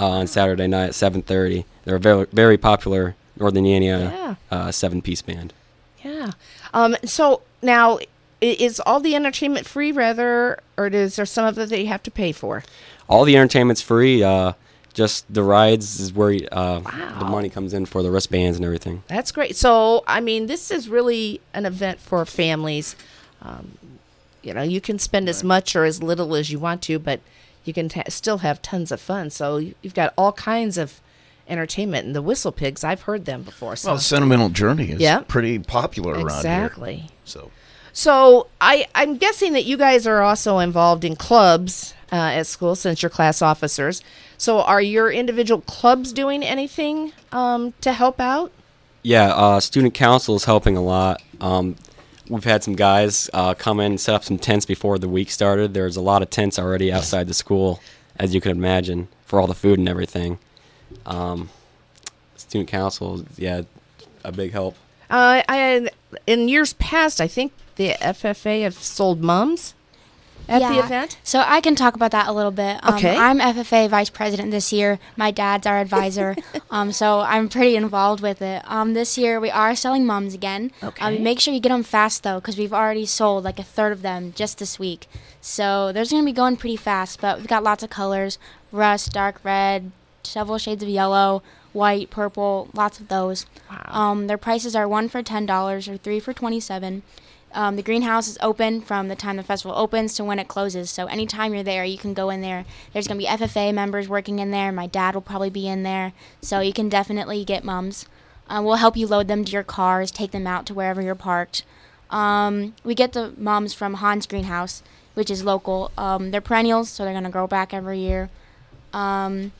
Uh, on Saturday night at 7:30. They're a very very popular Northern Indiana Yeah. uh, seven-piece band. Yeah. Um. So now, is all the entertainment free, rather, or is there some of it that you have to pay for? All the entertainment's free. Uh, just the rides is where uh, the money comes in for the wristbands and everything. That's great. So, I mean, this is really an event for families. Um, you know, you can spend as much or as little as you want to, but you can ta still have tons of fun. So, you- you've got all kinds of entertainment. And the Whistle Pigs, I've heard them before. So, Well, Sentimental Journey is Yeah. pretty popular around Exactly. here. Exactly. So So I, I'm guessing that you guys are also involved in clubs uh, at school since you're class officers. So are your individual clubs doing anything um, to help out? Yeah, uh, student council is helping a lot. Um, we've had some guys uh, come in and set up some tents before the week started. There's a lot of tents already outside the school, as you can imagine, for all the food and everything. Um, student council, yeah, a big help. Uh, I in years past, I think the FFA have sold mums at the event. So I can talk about that a little bit. Um, Okay. I'm FFA vice president this year. My dad's our advisor. (laughs) um, so I'm pretty involved with it. Um, this year we are selling mums again. Okay. Um, make sure you get them fast though, because we've already sold like a third of them just this week. So there's gonna be going pretty fast. But we've got lots of colors: rust, dark red, several shades of yellow, white, purple, lots of those. Wow. Um, their prices are one for ten dollars or three for twenty-seven. Um, the greenhouse is open from the time the festival opens to when it closes. So anytime you're there, you can go in there. There's gonna be FFA members working in there. My dad will probably be in there, so you can definitely get mums. Uh, we'll help you load them to your cars, take them out to wherever you're parked. Um, we get the mums from Hans Greenhouse, which is local. Um, they're perennials, so they're gonna grow back every year. Um,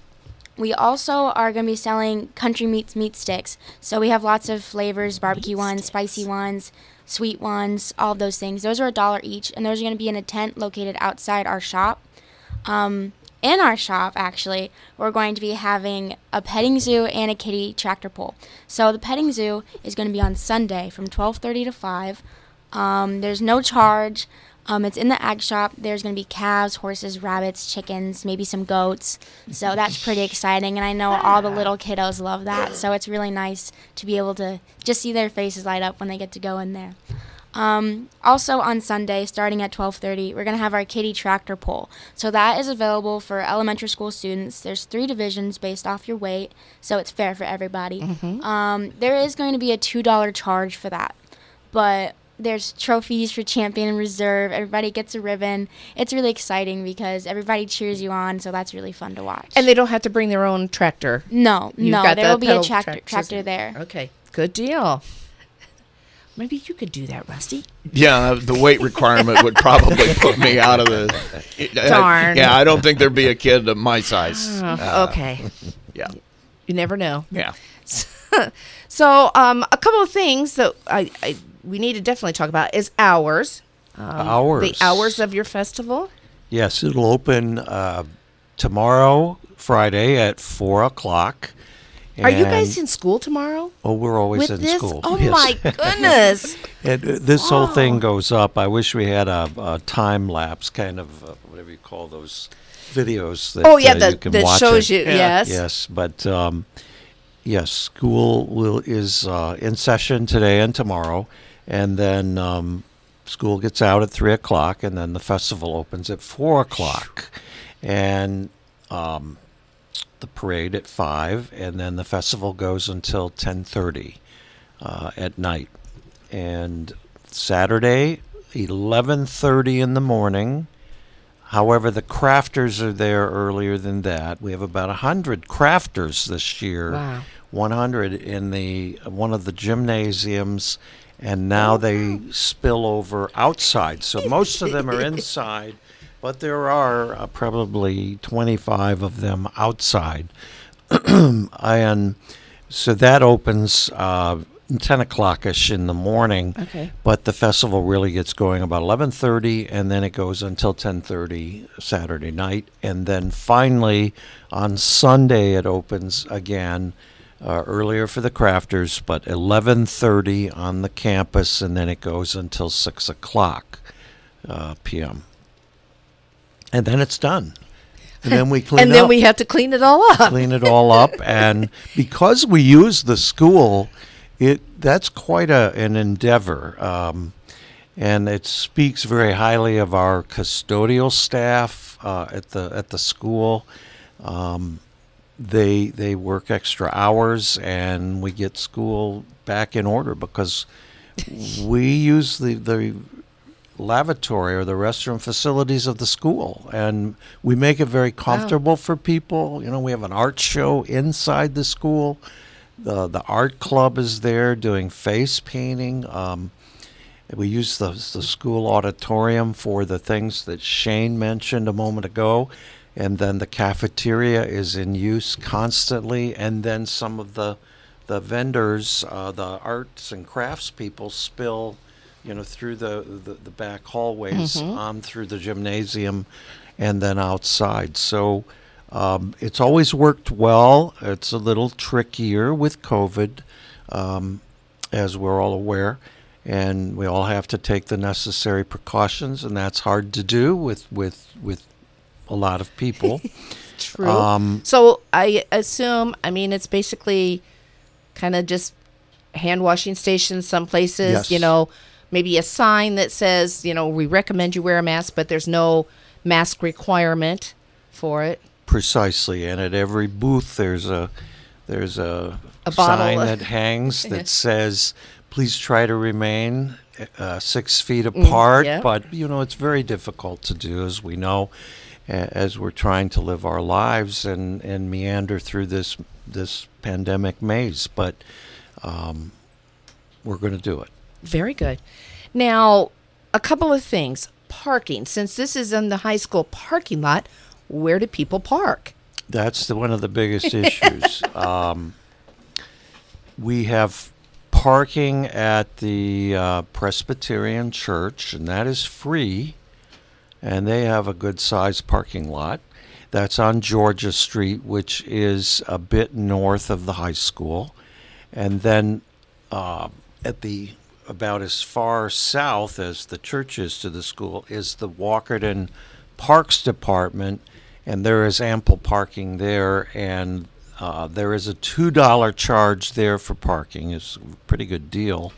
we also are going to be selling country meats meat sticks. So we have lots of flavors barbecue ones, spicy ones, sweet ones, all of those things. Those are a dollar each, and those are going to be in a tent located outside our shop. Um, in our shop, actually, we're going to be having a petting zoo and a kitty tractor pull. So the petting zoo is going to be on Sunday from 12:30 to 5. Um, there's no charge. Um, it's in the ag shop. There's going to be calves, horses, rabbits, chickens, maybe some goats. So that's pretty exciting. And I know all the little kiddos love that. So it's really nice to be able to just see their faces light up when they get to go in there. Um, also on Sunday, starting at 12:30, we're gonna have our kitty tractor pull. So that is available for elementary school students. There's three divisions based off your weight, so it's fair for everybody. Um, there is going to be a two dollar charge for that, but there's trophies for champion and reserve. Everybody gets a ribbon. It's really exciting because everybody cheers you on, so that's really fun to watch. And they don't have to bring their own tractor. No, You've no, got there the will be a pedal tractor tractor there. Okay, good deal. Maybe you could do that, Rusty. Yeah, the weight requirement would probably (laughs) put me out of the. Darn. Yeah, I don't think there'd be a kid of my size. Oh, Uh, okay. Yeah. You never know. Yeah. (laughs) So, um, a couple of things that I, I we need to definitely talk about is hours. Um, Hours. The hours of your festival. Yes, it'll open uh, tomorrow, Friday at four o'clock. Are you guys in school tomorrow? Oh, we're always with in this? school. Oh yes. my (laughs) goodness! and uh, this whole thing goes up. I wish we had a, a time lapse kind of uh, whatever you call those videos that Oh, yeah, uh, that- you can that watch shows it. you- yes. yes, but um, yes, school will is uh, in session today and tomorrow, and then um, school gets out at three o'clock, and then the festival opens at four o'clock, and um, the parade at five, and then the festival goes until ten thirty uh, at night, and Saturday eleven thirty in the morning. However, the crafters are there earlier than that. We have about hundred crafters this year. Wow. 100 in the one of the gymnasiums and now they spill over outside so most of them are inside but there are uh, probably 25 of them outside. (clears throat) and so that opens uh, 10 o'clock ish in the morning. Okay. But the festival really gets going about 11:30, and then it goes until 10:30 Saturday night, and then finally on Sunday it opens again. Uh, earlier for the crafters, but 11:30 on the campus, and then it goes until six o'clock uh, p.m. And then it's done. And then we (laughs) clean and then up we have to clean it all up. clean it all up (laughs) and because we use the school it that's quite a an endeavor um, and it speaks very highly of our custodial staff uh, at the at the school um, they they work extra hours and we get school back in order because we use the the lavatory or the restroom facilities of the school and we make it very comfortable for people. You know we have an art show inside the school. The the art club is there doing face painting. Um, we use the, the school auditorium for the things that Shane mentioned a moment ago and then the cafeteria is in use constantly and then some of the the vendors uh, the arts and crafts people spill you know, through the, the, the back hallways, Mhm. on through the gymnasium, and then outside. So um, it's always worked well. It's a little trickier with COVID, um, as we're all aware, and we all have to take the necessary precautions, and that's hard to do with with with a lot of people. (laughs) True. Um, so I assume, I mean, it's basically kind of just hand washing stations. Some places, Yes. you know, maybe a sign that says, you know, we recommend you wear a mask, but there's no mask requirement for it. Precisely, and at every booth there's a there's a, A bottle. sign that hangs (laughs) that says, "Please try to remain uh, six feet Mm, apart." yeah. But you know, it's very difficult to do, as we know, as we're trying to live our lives and and meander through this this pandemic maze. But um, we're going to do it. Very good. Now, a couple of things. Parking. Since this is in the high school parking lot, where do people park? That's the, one of the biggest (laughs) issues. Um, we have parking at the uh, Presbyterian Church, and that is free, and they have a good sized parking lot. That's on Georgia Street, which is a bit north of the high school. And then uh, at the about as far south as the church is to the school is the Walkerton Parks Department, and there is ample parking there. And uh, there is a two dollar charge there for parking. It's a pretty good deal.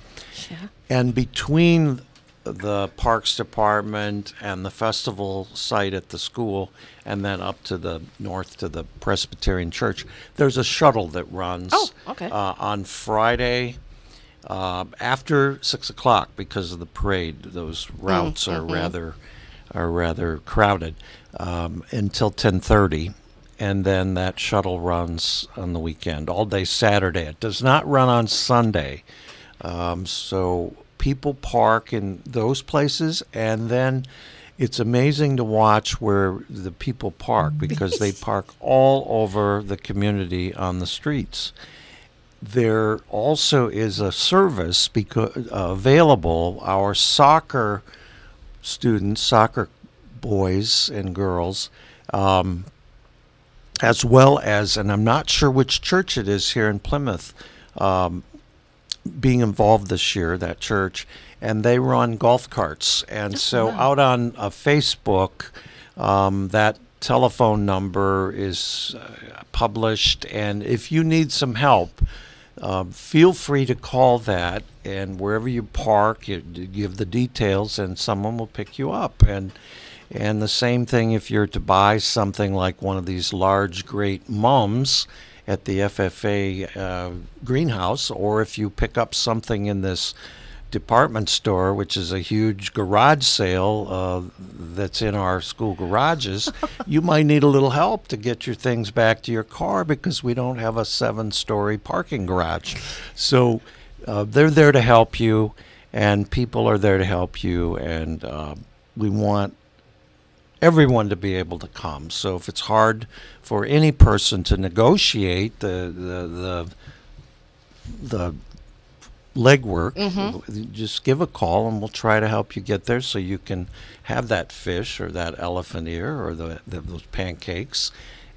And between the Parks Department and the festival site at the school, and then up to the north to the Presbyterian Church, there's a shuttle that runs Oh, okay. uh, on Friday uh, after six o'clock because of the parade. Those routes are mhm. rather are rather crowded um, until ten thirty. And then that shuttle runs on the weekend, all day Saturday. It does not run on Sunday. Um, so people park in those places, and then it's amazing to watch where the people park because they park all over the community on the streets. There also is a service because uh, available. Our soccer students, soccer boys and girls, um, as well as, and I'm not sure which church it is here in Plymouth, um, being involved this year, that church, and they run golf carts. And so out on uh, Facebook, um, that telephone number is uh, published. And if you need some help, um, feel free to call that. And wherever you park, you you give the details, and someone will pick you up. And and the same thing if you're to buy something like one of these large, great mums at the FFA uh, greenhouse, or if you pick up something in this department store, which is a huge garage sale uh, that's in our school garages, (laughs) you might need a little help to get your things back to your car because we don't have a seven story parking garage. So uh, they're there to help you, and people are there to help you, and uh, we want everyone to be able to come. So if it's hard for any person to negotiate the the the, the legwork, Mhm. just give a call and we'll try to help you get there so you can have that fish or that elephant ear or the, the those pancakes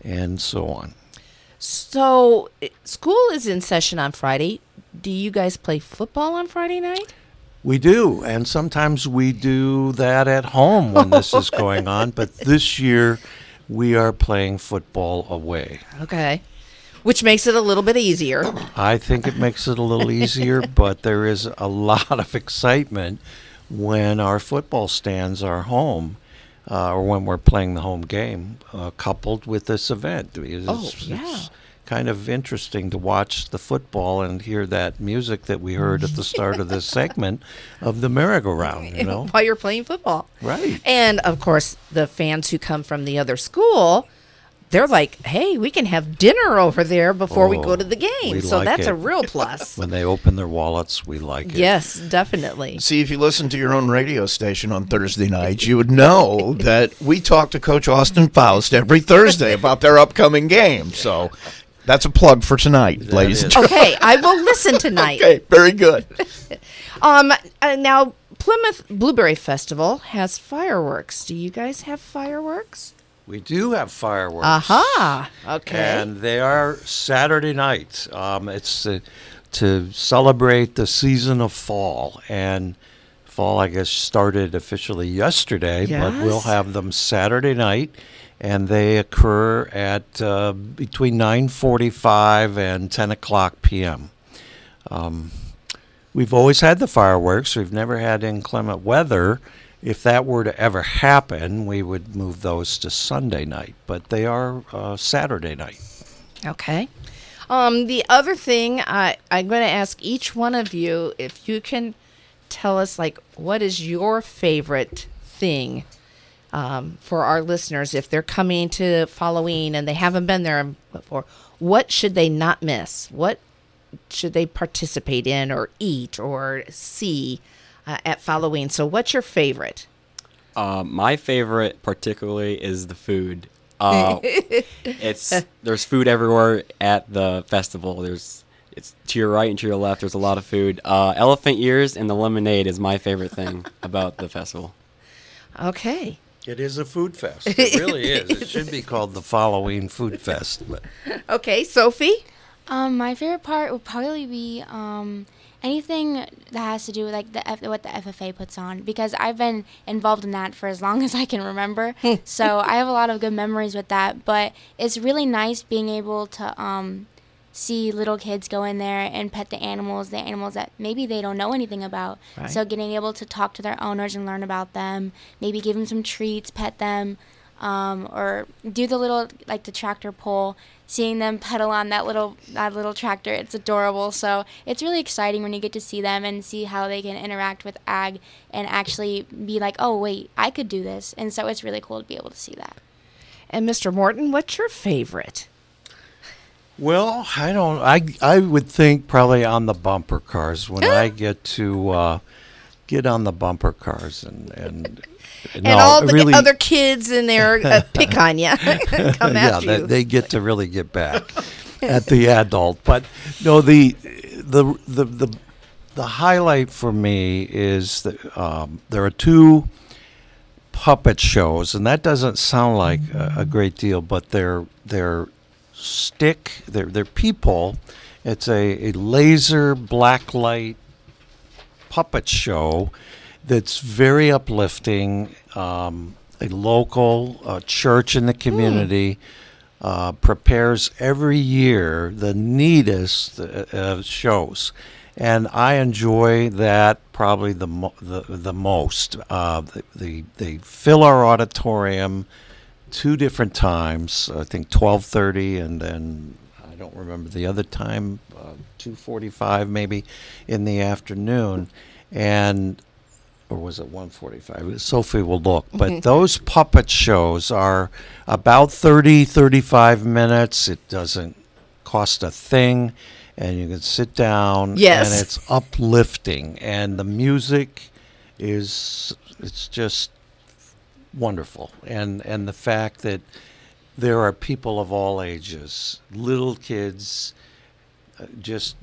and so on. So, school is in session on Friday. Do you guys play football on Friday night? We do, and sometimes we do that at home when this is going on. But (laughs) this year, we are playing football away. Okay. Which makes it a little bit easier. I think it makes it a little easier, (laughs) but there is a lot of excitement when our football stands are home. Uh, or when we're playing the home game, uh, coupled with this event. It's, Oh, yeah. It's kind of interesting to watch the football and hear that music that we heard at the start of this segment of the merry-go-round. You know, (laughs) While you're playing football. Right. And of course, the fans who come from the other school, they're like, hey, we can have dinner over there before we go Oh, to the game. So like that's a real plus. when they open their wallets, we like it. yes, definitely. See, if you listen to your own radio station on Thursday nights, you would know that we talk to Coach Austin Faust every Thursday about their upcoming game. So that's a plug for tonight, ladies and gentlemen. Okay, I will (laughs) listen tonight. Okay, very good. (laughs) Um, uh, now Plymouth Blueberry Festival has fireworks. Do you guys have fireworks? We do have fireworks. Aha. Okay. And they are Saturday night. Um, it's uh, to celebrate the season of fall. And fall, I guess, started officially yesterday, yes. but we'll have them Saturday night. And they occur at uh, between 9:45 and 10 o'clock p.m. Um, we've always had the fireworks. We've never had inclement weather. If that were to ever happen, we would move those to Sunday night, but they are uh, Saturday night. Okay. Um, the other thing I, I'm going to ask each one of you if you can tell us, like, what is your favorite thing um, for our listeners if they're coming to Halloween and they haven't been there before? What should they not miss? What should they participate in or eat or see uh, at Halloween? So, what's your favorite? Uh, my favorite, particularly, is the food. Uh, (laughs) it's there's food everywhere at the festival. There's it's to your right and to your left. There's a lot of food. Uh, elephant ears and the lemonade is my favorite thing about the festival. Okay. It is a food fest. It really is. It should be called the Following Food Fest. But (laughs) Okay, Sophie? Um, my favorite part would probably be um, anything that has to do with like the F- what the FFA puts on because I've been involved in that for as long (laughs) as I can remember. (laughs) so I have a lot of good memories with that. But it's really nice being able to um, see little kids go in there and pet the animals, the animals that maybe they don't know anything about. Right. So getting able to talk to their owners and learn about them, maybe give them some treats, pet them um, or do the little like the tractor pull. Seeing them pedal on that little that little tractor, it's adorable. So it's really exciting when you get to see them and see how they can interact with ag and actually be like, oh wait, I could do this. And so it's really cool to be able to see that. And Mr. Morton, what's your favorite? Well, I don't. I I would think probably on the bumper cars when I get to uh, get on the bumper cars and and. and all the other kids in there uh, (laughs) pick on you, (laughs) come yeah, they, you. they get to really get back at the adult. But no, the the the the the highlight for me is that um, there are two puppet shows, and that doesn't sound like a, a great deal, but they're they're stick. They're they're people. It's a, a laser black light puppet show that's very uplifting. Um, a local uh, church in the community uh, prepares every year the neatest uh, uh, shows, and I enjoy that probably the mo- the, the most. Uh, the, the they fill our auditorium two different times. I think twelve thirty, and then I don't remember the other time, uh, two forty-five maybe in the afternoon, and or was it 145 sophie will look but (laughs) those puppet shows are about 30 35 minutes it doesn't cost a thing and you can sit down Yes. and it's uplifting and the music is it's just wonderful, and and the fact that there are people of all ages, little kids, uh, just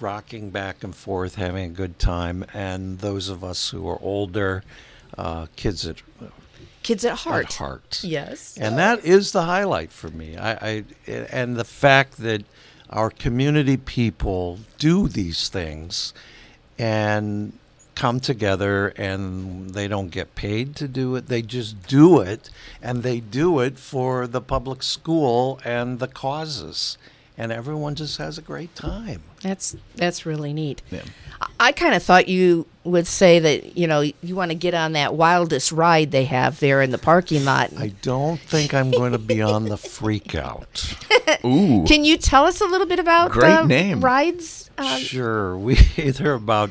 rocking back and forth, having a good time, and those of us who are older, uh, kids at Kids at heart. At heart. Yes. And that is the highlight for me. I, I and the fact that our community people do these things and come together and they don't get paid to do it. They just do it and they do it for the public school and the causes. And everyone just has a great time. That's that's really neat. Yeah. I, I kind of thought you would say that you know you want to get on that wildest ride they have there in the parking lot. I don't think I'm going to be on the freak out. (laughs) Ooh. Can you tell us a little bit about Great uh, name. rides? Uh, Sure. We (laughs) there are about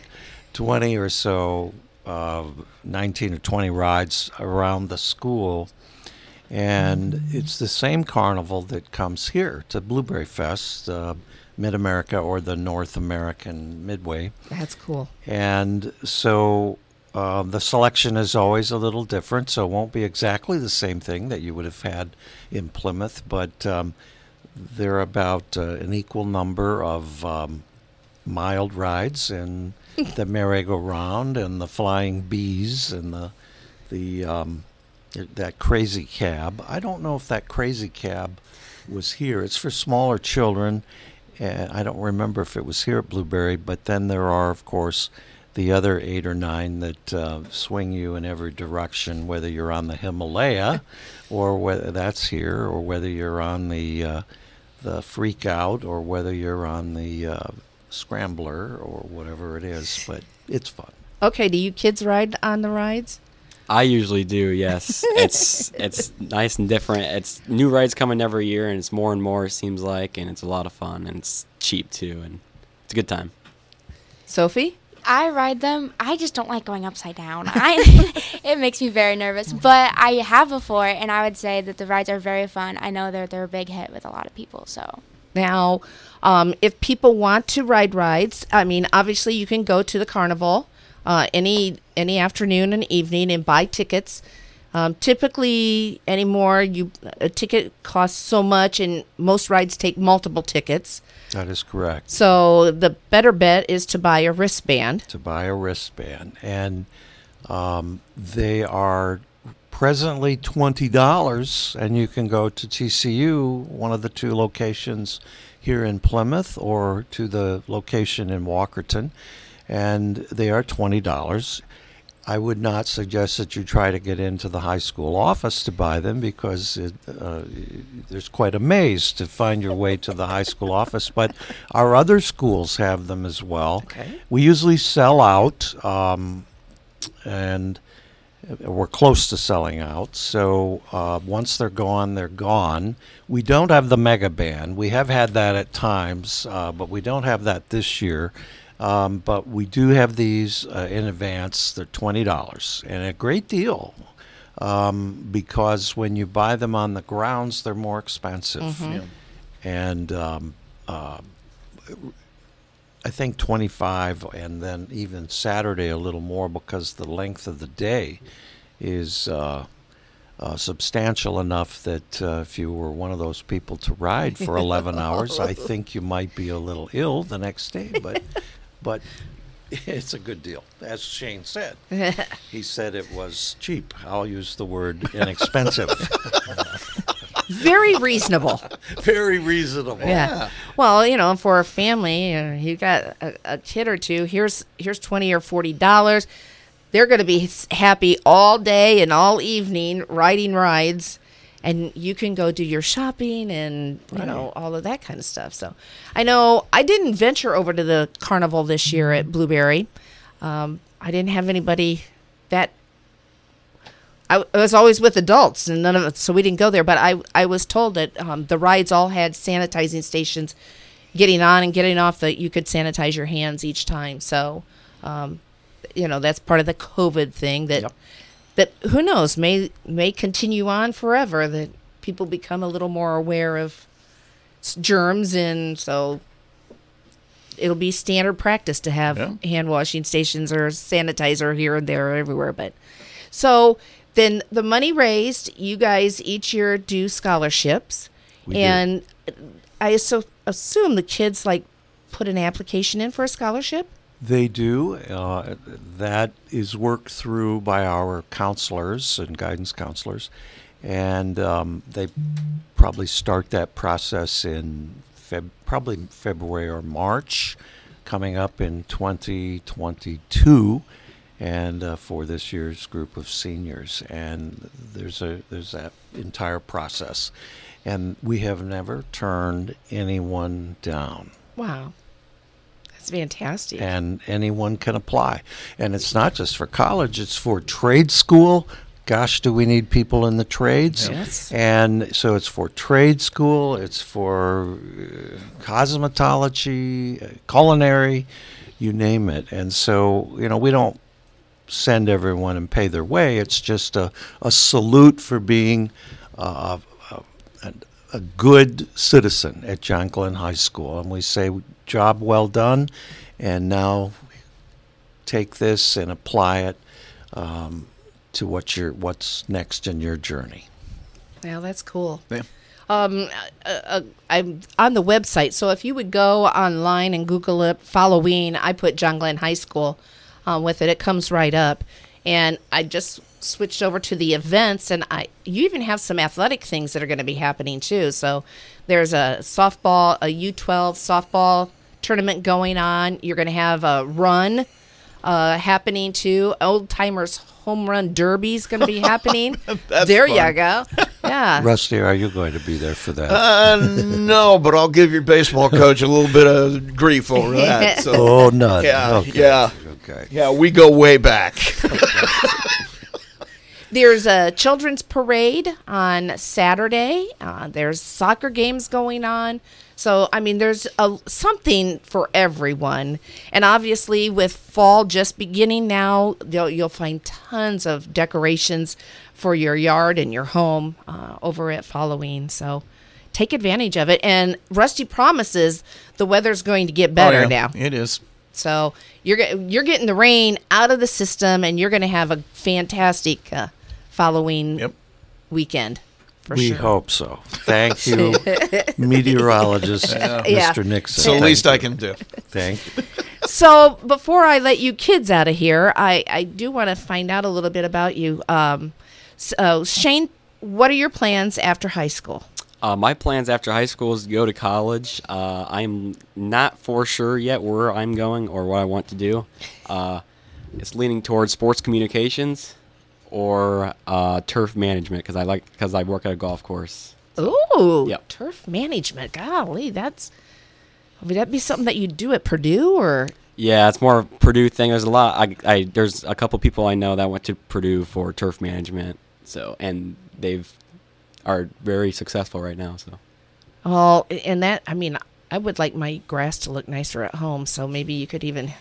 twenty or so, uh, nineteen or twenty rides around the school, and it's the same carnival that comes here to Blueberry Fest, uh, Mid America or the North American Midway, That's cool. and so. Uh, the selection is always a little different, so it won't be exactly the same thing that you would have had in Plymouth, but um, there are about uh, an equal number of um, mild rides and (laughs) the merry-go-round and the flying bees and the the um, that crazy cab. I don't know if that crazy cab was here. It's for smaller children. And I don't remember if it was here at Blueberry, but then there are, of course, the other eight or nine that uh, swing you in every direction, whether you're on the Himalaya, (laughs) or whether that's here, or whether you're on the uh, the Freak Out, or whether you're on the uh, Scrambler, or whatever it is. But it's fun. Okay, do you kids ride on the rides? I usually do. Yes, it's (laughs) it's nice and different. It's new rides coming every year, and it's more and more. It seems like, and it's a lot of fun, and it's cheap too, and it's a good time. Sophie? I ride them. I just don't like going upside down. I (laughs) it makes me very nervous. But I have before, and I would say that the rides are very fun. I know they're they're a big hit with a lot of people. So Now, um, if people want to ride rides, I mean, obviously you can go to the carnival uh, any any afternoon and evening and buy tickets. Um, typically, anymore, you a ticket costs so much, and most rides take multiple tickets. That is correct. So the better bet is to buy a wristband. to buy a wristband, and um, they are presently twenty dollars, and you can go to TCU, one of the two locations here in Plymouth, or to the location in Walkerton, and they are twenty dollars. I would not suggest that you try to get into the high school office to buy them because it, uh, there's quite a maze to find your way to the high school office. But our other schools have them as well. Okay. We usually sell out, um, and we're close to selling out. So uh, once they're gone, they're gone. We don't have the mega band. We have had that at times, uh, but we don't have that this year. Um, but we do have these uh, in advance. They're twenty dollars and a great deal um, because when you buy them on the grounds, they're more expensive. Mhm. Yeah. And um, uh, I think 25 and then even Saturday a little more because the length of the day is uh, uh, substantial enough that uh, if you were one of those people to ride for 11 (laughs) hours, I (laughs) think you might be a little ill the next day. But, (laughs) but it's a good deal. As Shane said, he said it was cheap. I'll use the word inexpensive. Very reasonable. (laughs) Very reasonable. Yeah. Well, you know, for a family, uh, you got a, a kid or two. Here's here's twenty or forty dollars. They're going to be happy all day and all evening riding rides, and you can go do your shopping and you know all of that kind of stuff. So, I know I didn't venture over to the carnival this year at Blueberry. Um, I didn't have anybody that I, I was always with adults, and none of us, so we didn't go there. But I, I was told that um, the rides all had sanitizing stations, getting on and getting off. That you could sanitize your hands each time. So, um, you know, that's part of the COVID thing. That that who knows may may continue on forever. That people become a little more aware of germs, and so it'll be standard practice to have hand washing stations or sanitizer here and there or everywhere. But so then the money raised, you guys each year do scholarships, We do. and I so assume the kids like put an application in for a scholarship. They do. Uh, that is worked through by our counselors and guidance counselors, and um, they probably start that process in Feb- probably February or March, coming up in 2022, and uh, for this year's group of seniors. And there's a there's that entire process, and we have never turned anyone down Wow, that's fantastic. and anyone can apply. And it's not just for college, it's for trade school. Gosh, do we need people in the trades? Yes. And so it's for trade school, it's for uh, cosmetology, uh, culinary, you name it. And so, you know, we don't send everyone and pay their way. It's just a, a salute for being uh, a, a, a good citizen at John Glenn High School. And we say, job well done. And now take this and apply it um, to what your what's next in your journey. Well, that's cool. Yeah. Um, uh, uh, I'm on the website, so if you would go online and Google it, Halloween, I put John Glenn High School um, with it. It comes right up, and I just switched over to the events, and I you even have some athletic things that are going to be happening too. So there's a softball, a U12 softball tournament going on. You're going to have a run uh, happening too. Old timers home run derby is going to be happening. (laughs) There fun. you go. (laughs) Yeah. Rusty, are you going to be there for that? Uh, no, but I'll give your baseball coach a little bit of grief over that. (laughs) So, Oh, none. Yeah, Okay. yeah, Okay. yeah. We go way back. (laughs) There's a children's parade on Saturday. Uh, there's soccer games going on. So, I mean, there's a, something for everyone. And obviously, with fall just beginning now, you'll, you'll find tons of decorations for your yard and your home uh, over at Halloween. So, take advantage of it. And Rusty promises the weather's going to get better Oh, yeah, now. It is. So you're you're getting the rain out of the system, and you're going to have a fantastic uh, Halloween Yep. weekend. For we sure. hope so. Thank (laughs) you, meteorologist Yeah. Yeah. Mr. Nixon. So Thank least I can do. Thank you. So before I let you kids out of here, I I do want to find out a little bit about you. Um, so Shane, what are your plans after high school? Uh, my plans after high school is to go to college. Uh, I'm not for sure yet where I'm going or what I want to do. Uh, it's leaning towards sports communications or uh, turf management because I like because I work at a golf course. Ooh, Yep. turf management. Golly, that's would that be something that you do at Purdue or? Yeah, it's more a Purdue thing. There's a lot. I, I there's a couple people I know that went to Purdue for turf management. So and they've are very successful right now. So Oh, and that I mean, I would like my grass to look nicer at home, so maybe you could even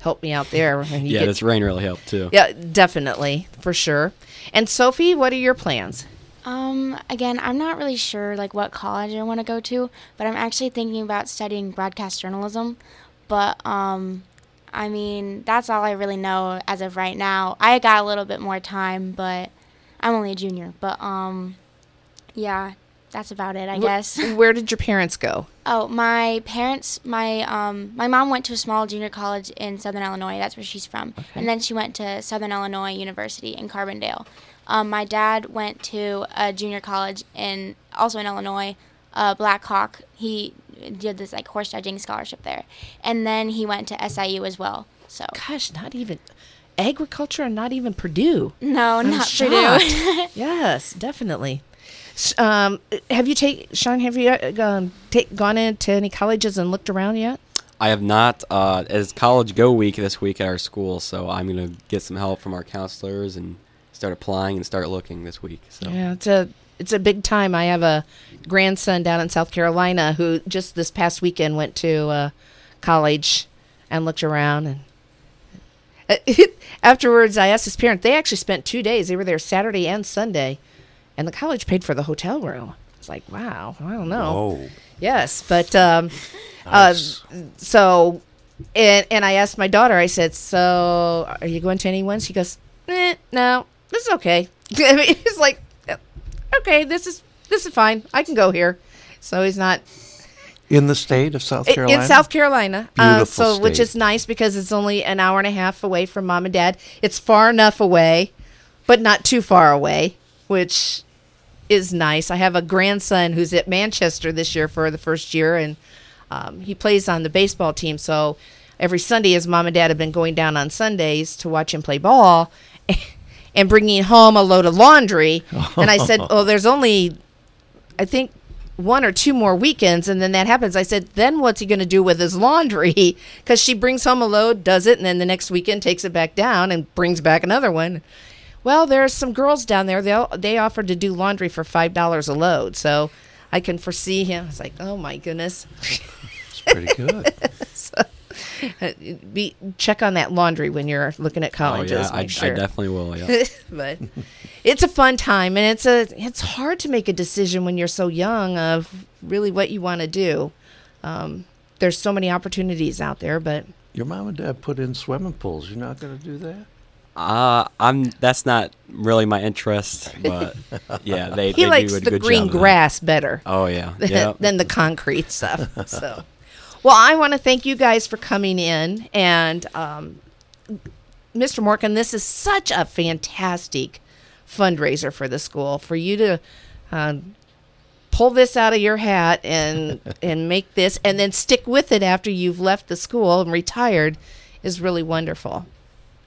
help me out there. When you yeah, get- this rain really helped too. Yeah, definitely, for sure. And Sophie, what are your plans? Um, again, I'm not really sure like what college I want to go to, but I'm actually thinking about studying broadcast journalism. But um, I mean, that's all I really know as of right now. I got a little bit more time, but I'm only a junior. But um, yeah, that's about it, I guess. (laughs) Where did your parents go? Oh, my parents, my um, my mom went to a small junior college in Southern Illinois. That's where she's from, okay. and then she went to Southern Illinois University in Carbondale. Um, my dad went to a junior college in also in Illinois, uh, Black Hawk. He did this like horse judging scholarship there, and then he went to SIU as well. So Gosh, not even agriculture, and not even Purdue. no, I'm not shocked. Purdue. (laughs) yes, definitely. Um, have you take Sean? Have you uh, gone, take, gone into any colleges and looked around yet? I have not. Uh, as college go week this week at our school, so I'm gonna get some help from our counselors and start applying and start looking this week. So Yeah, it's a it's a big time. I have a grandson down in South Carolina who just this past weekend went to uh, college and looked around and. (laughs) Afterwards, I asked his parents. They actually spent two days. They were there Saturday and Sunday, and the college paid for the hotel room. It's like, wow, I don't know. Whoa. Yes, but um, Nice. uh, so, and and I asked my daughter. I said, "So, are you going to any ones?" She goes, eh, "No, this is okay. (laughs) I mean, he's like, okay, this is this is fine. I can go here. So he's not In the state of South Carolina? in South Carolina. Uh, so which is nice because it's only an hour and a half away from mom and dad. It's far enough away, but not too far away, which is nice. I have a grandson who's at Manchester this year for the first year, and um, he plays on the baseball team. So every Sunday, his mom and dad have been going down on Sundays to watch him play ball. (laughs) And bringing home a load of laundry. And I said, (laughs) Oh, there's only I think one or two more weekends, and then that happens. I said, then what's he going to do with his laundry? (laughs) Because she brings home a load, does it, and then the next weekend takes it back down and brings back another one. Well, there's some girls down there. They they offered to do laundry for five dollars a load, so I can foresee him. It's like, oh my goodness. It's pretty good. (laughs) so, uh, be check on that laundry when you're looking at colleges. Oh, yeah, I- make I sure. definitely will, yeah. (laughs) but it's a fun time, and it's a it's hard to make a decision when you're so young of really what you want to do. Um, there's so many opportunities out there, but Your mom and dad put in swimming pools. You're not going to do that? Uh, I'm. That's not really my interest, but (laughs) yeah, they. he they likes do a the good green job grass better. Oh yeah, (laughs) than, yeah. than the concrete stuff. So, well, I want to thank you guys for coming in, and um, Mr. Morgan, this is such a fantastic fundraiser for the school for you to. Um, pull this out of your hat and (laughs) and make this and then stick with it after you've left the school and retired is really wonderful.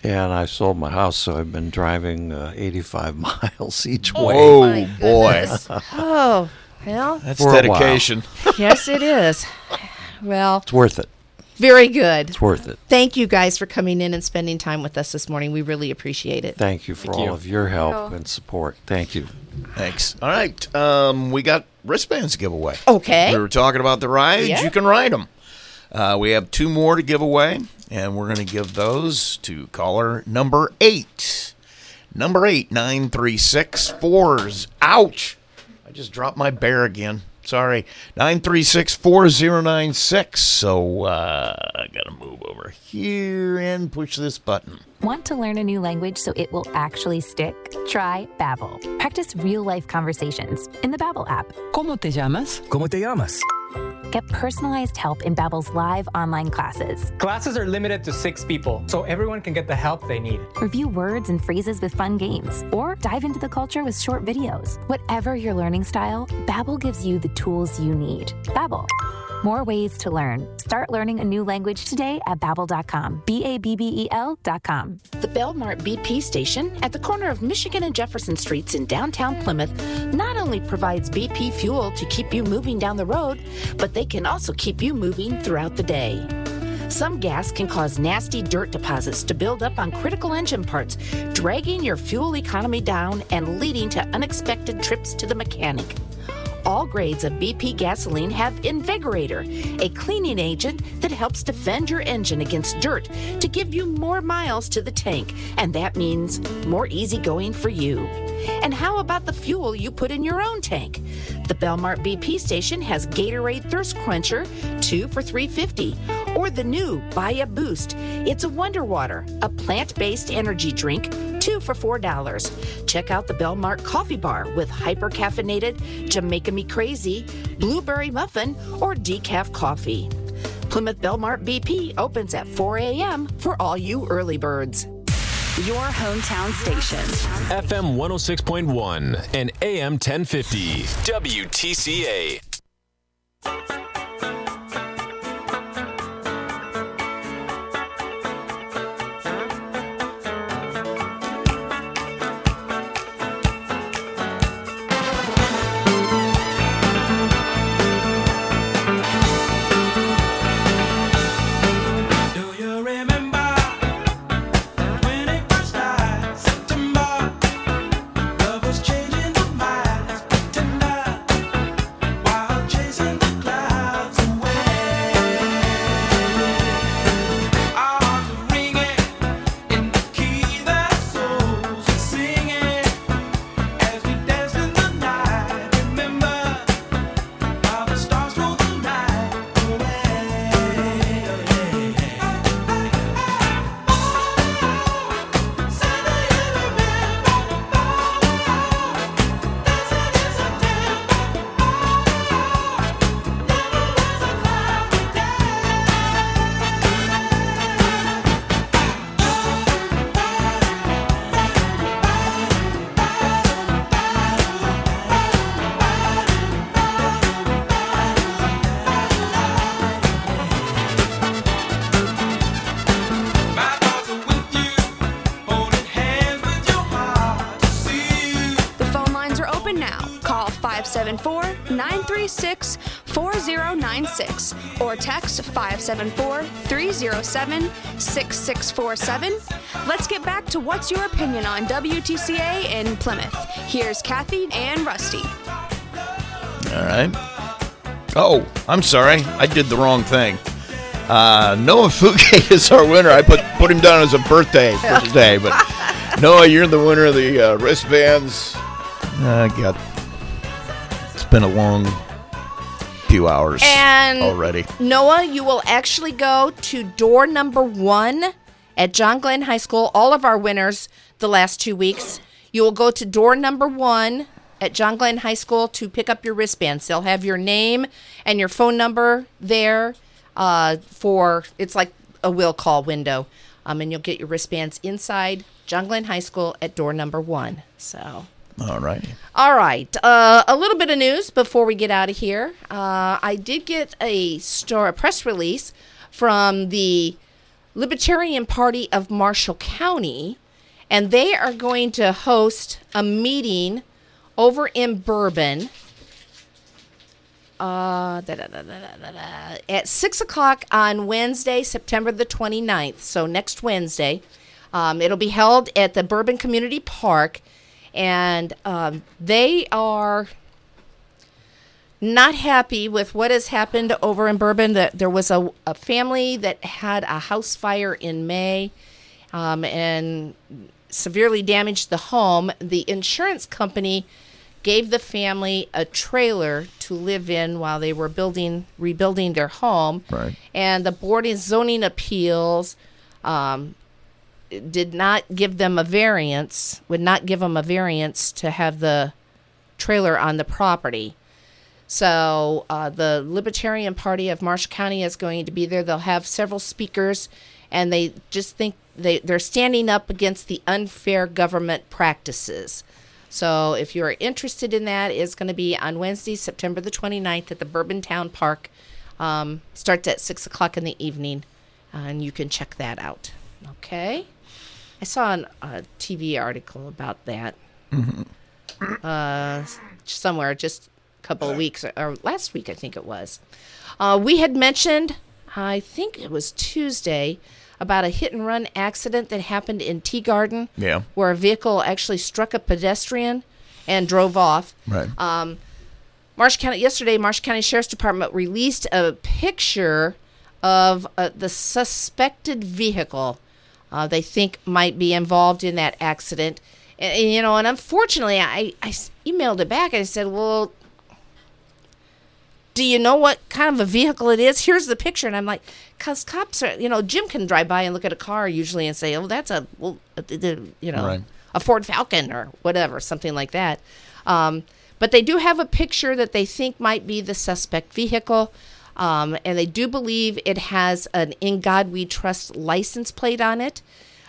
Yeah, and I sold my house, so I've been driving uh, 85 (laughs) miles each Oh, way. my goodness. (laughs) oh, well, That's For a while. dedication. (laughs) yes, it is. Well, It's worth it. very good. It's worth it. Thank you guys for coming in and spending time with us this morning. We really appreciate it. Thank you for Thank all you. of your help Oh. and support. Thank you. Thanks. All right. Um, we got wristbands to give away. Okay. We were talking about the rides. Yeah. You can ride them. Uh, we have two more to give away, and we're going to give those to caller number eight. Number eight, 936 fours. Ouch. I just dropped my bear again. Sorry. 936 4096. So uh, I got to move over here and push this button. Want to learn a new language so it will actually stick? Try Babbel. Practice real-life conversations in the Babbel app. ¿Cómo te llamas? ¿Cómo te llamas? Get personalized help in Babbel's live online classes. Classes are limited to six people, so everyone can get the help they need. Review words and phrases with fun games, or dive into the culture with short videos. Whatever your learning style, Babbel gives you the tools you need. Babbel. More ways to learn. Start learning a new language today at babbel.com. B A B B E L.com. The Belmart BP station at the corner of Michigan and Jefferson Streets in downtown Plymouth not only provides BP fuel to keep you moving down the road, but they can also keep you moving throughout the day. Some gas can cause nasty dirt deposits to build up on critical engine parts, dragging your fuel economy down and leading to unexpected trips to the mechanic. All grades of BP gasoline have Invigorator, a cleaning agent that helps defend your engine against dirt to give you more miles to the tank, and that means more easy going for you. And how about the fuel you put in your own tank? The Belmart BP station has Gatorade Thirst Quencher, 2 for 350, or the new Buy a Boost. It's a Wonder Water, a plant-based energy drink, 2 for $4. Check out the Belmart Coffee Bar with hyper caffeinated Jamaica Me Crazy, blueberry muffin, or decaf coffee. Plymouth Belmart BP opens at 4 a.m. for all you early birds. Your hometown station. FM 106.1 and AM 1050. WTCA. 936 4096 or text 574 307 6647. Let's get back to what's your opinion on WTCA in Plymouth. Here's Kathy and Rusty. All right. Oh, I'm sorry. I did the wrong thing. Uh, Noah Fuke (laughs) is our winner. I put put him down as a birthday for today, but (laughs) Noah, you're the winner of the uh, wristbands. Uh, got. It's been a long few hours And already. Noah, you will actually go to door number one at John Glenn High School. All of our winners the last two weeks. You will go to door number one at John Glenn High School to pick up your wristbands. They'll have your name and your phone number there uh, for it's like a will call window. Um, and you'll get your wristbands inside John Glenn High School at door number one. So All right. all right. Uh, a little bit of news before we get out of here. Uh, I did get a store, a press release from the Libertarian Party of Marshall County, and they are going to host a meeting over in Bourbon. Uh, at 6 o'clock on Wednesday, September the 29th. So next Wednesday. Um, it'll be held at the Bourbon Community Park and um, they are not happy with what has happened over in Bourbon. That there was a, a family that had a house fire in May, um, and severely damaged the home. The insurance company gave the family a trailer to live in while they were building rebuilding their home. Right. And the board of zoning appeals um, did not give them a variance, would not give them a variance to have the trailer on the property. So uh, the Libertarian Party of Marshall County is going to be there. They'll have several speakers, and they just think they, they're standing up against the unfair government practices. So if you're interested in that, it's going to be on Wednesday, September the 29th at the Bourbon Town Park. Um, starts at 6 o'clock in the evening, and you can check that out. Okay? I saw an- a TV article about that uh, somewhere just a couple of weeks or last week, I think it was. Uh, we had mentioned, I think it was Tuesday, about a hit and run accident that happened in Tea Garden. Yeah. Where a vehicle actually struck a pedestrian and drove off. Right. Um, Marsh County yesterday, Marsh County Sheriff's Department released a picture of uh, the suspected vehicle uh, they think might be involved in that accident. And, and, you know, and unfortunately, I, I emailed it back and I said, well, do you know what kind of a vehicle it is? Here's the picture. And I'm like, because cops are, you know, Jim can drive by and look at a car usually and say, oh, that's a, well, uh, you know, Right. a Ford Falcon or whatever, something like that. Um, but they do have a picture that they think might be the suspect vehicle. Um, and they do believe it has an In God We Trust license plate on it.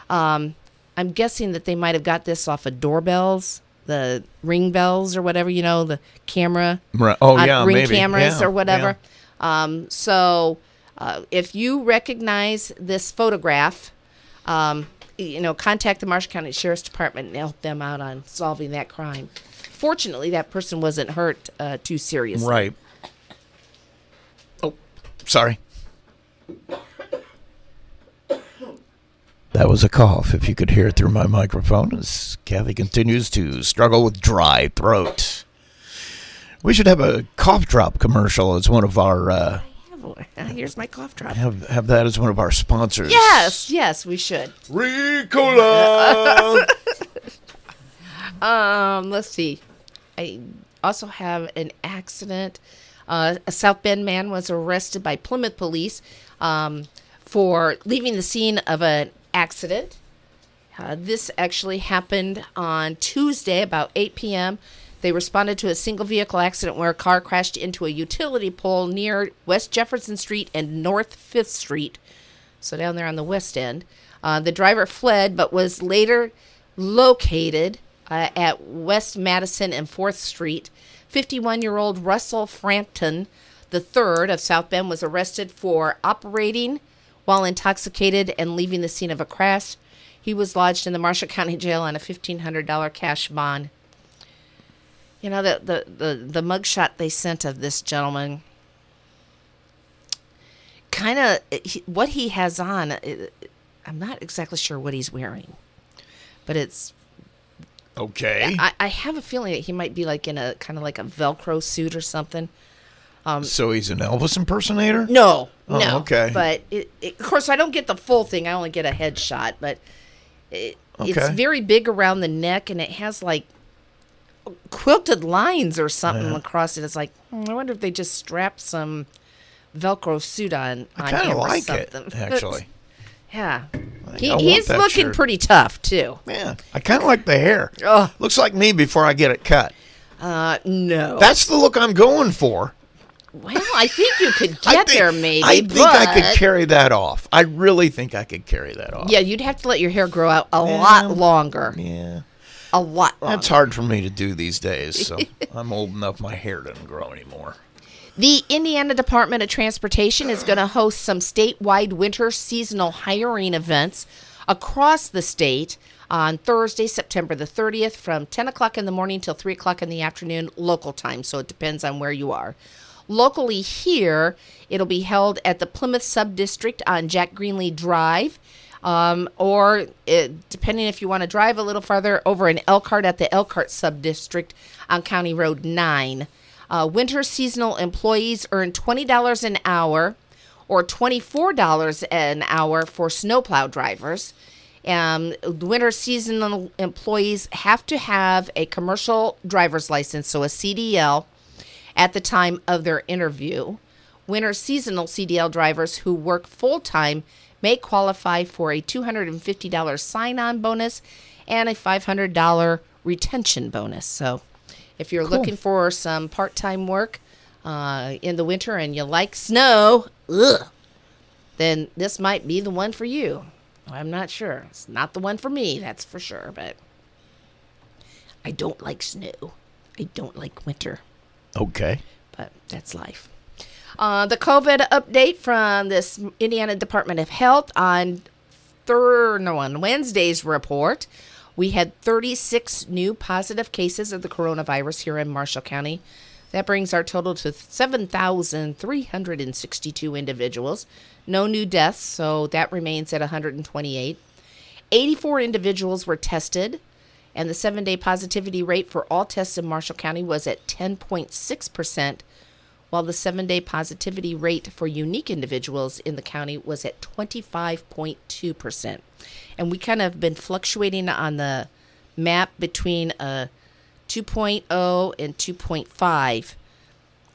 Um, I'm guessing that they might have got this off of doorbells, the ring bells or whatever, you know, the camera. Right. Oh, on yeah, ring maybe. cameras Yeah, or whatever. Um, so uh, if you recognize this photograph, um, you know, contact the Marshall County Sheriff's Department and help them out on solving that crime. Fortunately, that person wasn't hurt uh, too seriously. Right. Sorry. That was a cough, if you could hear it through my microphone, as Kathy continues to struggle with dry throat. We should have a cough drop commercial as one of our uh, (laughs) Here's my cough drop. have have that as one of our sponsors. Yes, yes, we should. Ricola. (laughs) um, let's see. I also have an accident. Uh, a South Bend man was arrested by Plymouth police um, for leaving the scene of an accident. Uh, this actually happened on Tuesday about 8 p.m. They responded to a single vehicle accident where a car crashed into a utility pole near West Jefferson Street and North 5th Street. So down there on the west end. Uh, the driver fled but was later located uh, at West Madison and 4th Street. 51 year old Russell Frampton III of South Bend was arrested for operating while intoxicated and leaving the scene of a crash. He was lodged in the Marshall County Jail on a $1,500 cash bond. You know the the the, the mugshot they sent of this gentleman. Kind of what he has on. I'm not exactly sure what he's wearing, but it's Okay. I, I have a feeling that he might be like in a kind of like a Velcro suit or something. Um, so he's an Elvis impersonator? no, Oh, no. okay. But it, it, of course, I don't get the full thing. I only get a headshot, but it, it's very big around the neck, and it has like quilted lines or something Yeah. across it. It's like hmm, I wonder if they just strapped some Velcro suit on I kinda him or like it, (laughs) actually. Yeah, think he, he's looking shirt. pretty tough too. Yeah, I kind of like the hair. Oh. Looks like me before I get it cut. Uh, no. That's the look I'm going for. well, I think you could (laughs) get think- there maybe. I think I could carry that off. I really think I could carry that off. Yeah, you'd have to let your hair grow out a Yeah. lot longer. Yeah. A lot longer. That's hard for me to do these days. So (laughs) I'm old enough, my hair doesn't grow anymore. The Indiana Department of Transportation is going to host some statewide winter seasonal hiring events across the state on Thursday, September the 30th, from 10 o'clock in the morning till 3 o'clock in the afternoon, local time. So it depends on where you are. Locally here, it'll be held at the Plymouth Subdistrict on Jack Greenlee Drive. Um, or it, depending if you want to drive a little farther, over in Elkhart at the Elkhart Subdistrict on County Road 9. Uh, winter seasonal employees earn $20 an hour or $24 an hour for snowplow drivers. Um, winter seasonal employees have to have a commercial driver's license, so a CDL, at the time of their interview. Winter seasonal CDL drivers who work full time may qualify for a $250 sign on bonus and a $500 retention bonus. So, if you're Cool. looking for some part time work uh, in the winter and you like snow, ugh, then this might be the one for you. I'm not sure. It's not the one for me, that's for sure, but I don't like snow. I don't like winter Okay. but that's life. Uh, the COVID update from this Indiana Department of Health on third, no, on Wednesday's report, we had 36 new positive cases of the coronavirus here in Marshall County. That brings our total to 7,362 individuals. No new deaths, so that remains at 128. 84 individuals were tested, and the seven day positivity rate for all tests in Marshall County was at 10.6%, while the seven day positivity rate for unique individuals in the county was at 25.2%. And we kind of been fluctuating on the map between uh, a 2.0 and 2.5.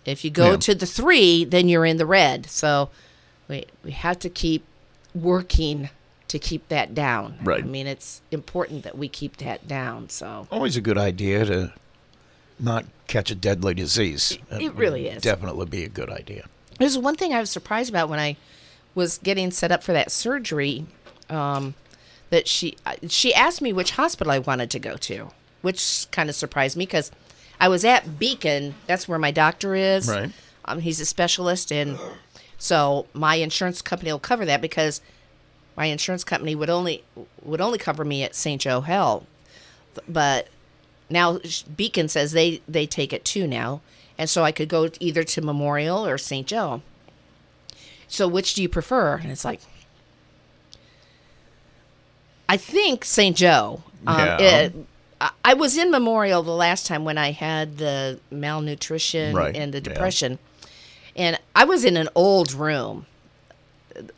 If you go Yeah. to the three, then you're in the red. So we, we have to keep working to keep that down. Right. I mean, it's important that we keep that down. So Always a good idea to not catch a deadly disease. It would really is. Definitely be a good idea. There's one thing I was surprised about when I was getting set up for that surgery. Um, that she she asked me which hospital I wanted to go to, which kind of surprised me because I was at Beacon. That's where my doctor is. Right. Um, he's a specialist, and so my insurance company will cover that because my insurance company would only would only cover me at St. Joe Health, but now Beacon says they they take it too now, and so I could go either to Memorial or St. Joe. So which do you prefer? And it's like, I think St. Joe. Um, Yeah. it- I- was in Memorial the last time when I had the malnutrition Right, and the yeah. depression, and I was in an old room,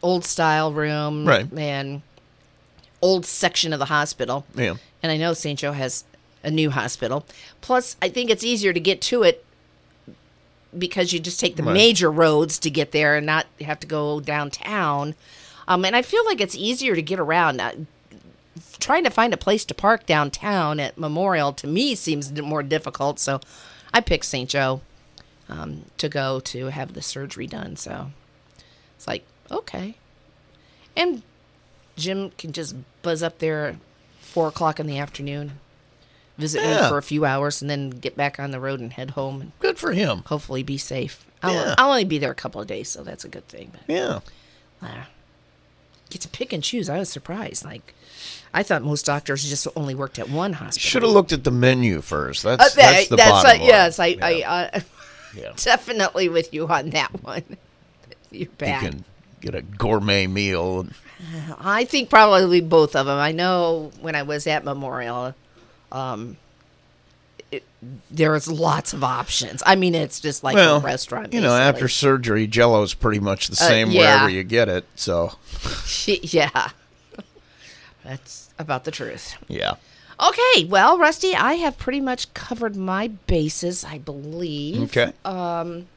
old style room, Right. and old section of the hospital. Yeah. And I know St. Joe has a new hospital. Plus, I think it's easier to get to it because you just take the Right. major roads to get there and not have to go downtown. Um, and I feel like it's easier to get around. Uh, trying to find a place to park downtown at Memorial to me seems more difficult. So I picked St. Joe um, to go to have the surgery done. So it's like, okay. And Jim can just buzz up there at four o'clock in the afternoon, visit me for a few hours, and then get back on the road and head home. And Good for him. hopefully be safe. I'll, Yeah. I'll only be there a couple of days, so that's a good thing. But, Yeah. ah. get to pick and choose. I was surprised. Like, I thought most doctors just only worked at one hospital. Should have looked at the menu first. That's Uh, that- that's the that's bottom what- line. yes, I, Yeah. I uh, (laughs) definitely with you on that one. (laughs) You're you can get a gourmet meal. I think probably both of them. I know when I was at Memorial, um, it, there was lots of options. I mean, it's just like well, a restaurant. you know, basically. after surgery, Jello is pretty much the Uh, same yeah. wherever you get it. So, (laughs) yeah, that's about the truth. yeah. Okay, well, Rusty, I have pretty much covered my bases, I believe. Okay. Um,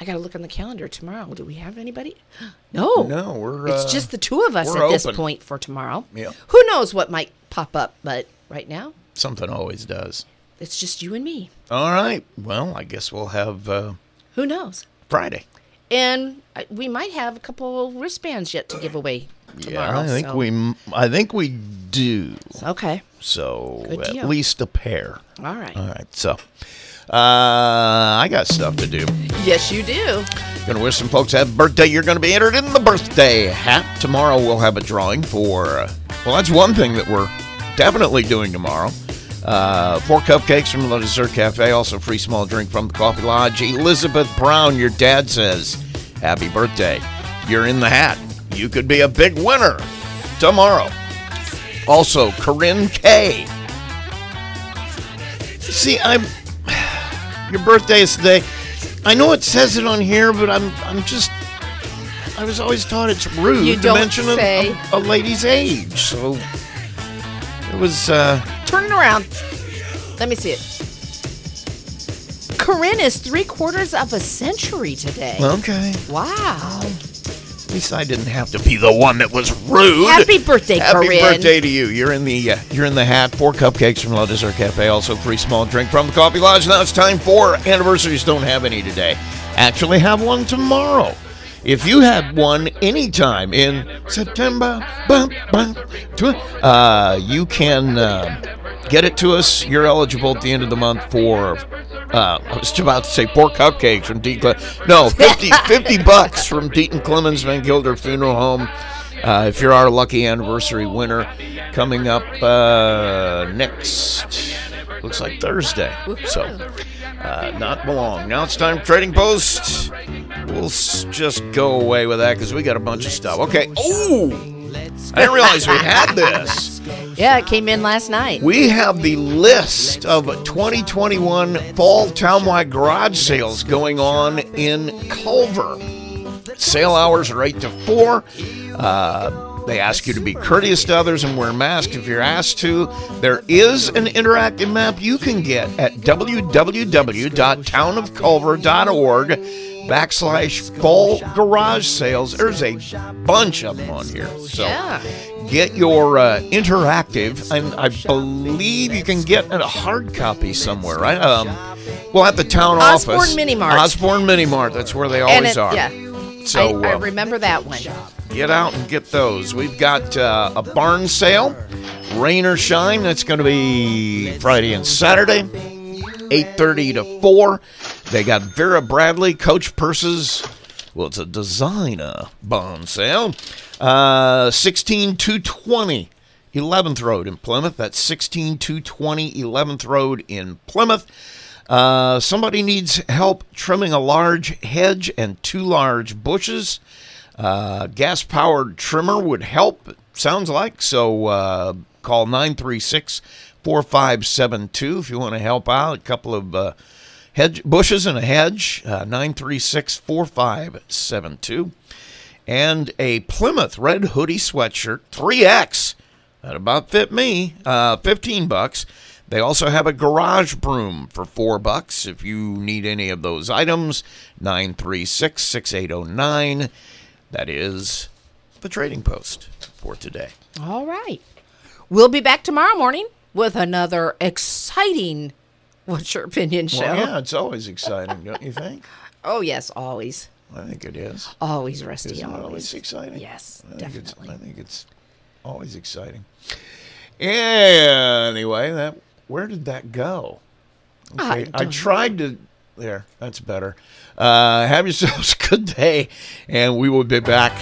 I got to look on the calendar tomorrow. Do we have anybody? (gasps) No. No, we're, It's uh, just the two of us at this point for tomorrow. Yeah. Who knows what might pop up, but right now, Something always does. it's just you and me. All right. Well, I guess we'll have uh, Who knows? Friday. And uh, we might have a couple wristbands yet to give away tomorrow. yeah, I think so- we. I think we do. Okay. So Good at deal. least a pair. All right. All right. So, uh, I got stuff to do. Yes, you do. Gonna wish some folks happy birthday. You're gonna be entered in the birthday hat. Tomorrow we'll have a drawing for. Uh, well, that's one thing that we're definitely doing tomorrow. Uh, four cupcakes from the Dessert Cafe. Also, free small drink from the Coffee Lodge. Elizabeth Brown, your dad says, "Happy birthday! You're in the hat. You could be a big winner tomorrow." Also, Corinne K. See, I'm. (sighs) Your birthday is today. I know it says it on here, but I'm I'm just I was always taught it's rude You to mention a- A, a lady's age. So it was uh Turn it around. Let me see it. Corinne is three quarters of a century today. okay. Wow. At least I didn't have to be the one that was rude. Happy birthday, Corinne. Happy Corinne. birthday to you. You're in the uh, you're in the hat. Four cupcakes from La Dessert Cafe. Also free small drink from the Coffee Lodge. Now it's time for anniversaries. Don't have any today. Actually have one tomorrow. If you had one anytime in September, bum, bum, uh, you can uh, get it to us. You're eligible at the end of the month for. Uh, I was about to say four cupcakes from Deaton. Cle- No, (laughs) 50, 50 bucks from Deaton Clemens Van Gilder Funeral Home. Uh, if you're our lucky anniversary winner, coming up uh, next, looks like Thursday. So, uh, not long. Now it's time Trading Post. We'll s- just go away with that because we got a bunch of stuff. Okay. Oh, I didn't realize we had this. (laughs) Yeah, it came in last night. We have the list of 2021 fall townwide garage sales going on in Culver. Sale hours are 8 to 4. Uh, they ask you to be courteous to others and wear masks if you're asked to. There is an interactive map you can get at www.townofculver.org backslash fall garage sales. There's a bunch of them on here. So Yeah. get your uh, interactive, and I believe you can get a hard copy somewhere, right? Um, well, at the town Osborne office. Mini Mart. Osborne Mini Mart. That's where they always it- are. Yeah. So I, I uh, remember that one. Get out and get those. We've got uh, a barn sale, rain or shine. That's going to be Friday and Saturday, 8:30 to 4. They got Vera Bradley Coach purses. Well, it's a designer barn sale. Uh, 16220 11th Road in Plymouth. That's 16220 11th Road in Plymouth. Uh, somebody needs help trimming a large hedge and two large bushes. Uh, Gas powered trimmer would help, sounds like. So uh, call 936 4572 if you want to help out. A couple of uh, hedge bushes and a hedge. Uh, 936 4572. And a Plymouth red hoodie sweatshirt, 3X. That about fit me. Uh, 15 bucks. They also have a garage broom for four bucks. If you need any of those items, 936 6809. That is the trading post for today. All right. We'll be back tomorrow morning with another exciting What's Your Opinion show. Well, yeah, it's always exciting, don't you think? (laughs) Oh, yes, always. I think it is. Always, Rusty, Isn't it always. always exciting? Yes, I definitely. I think it's always exciting. Anyway, that where did that go? I Okay, I, don't tried to. There, that's better. Uh, have yourselves a good day, and we will be back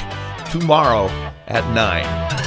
tomorrow at 9.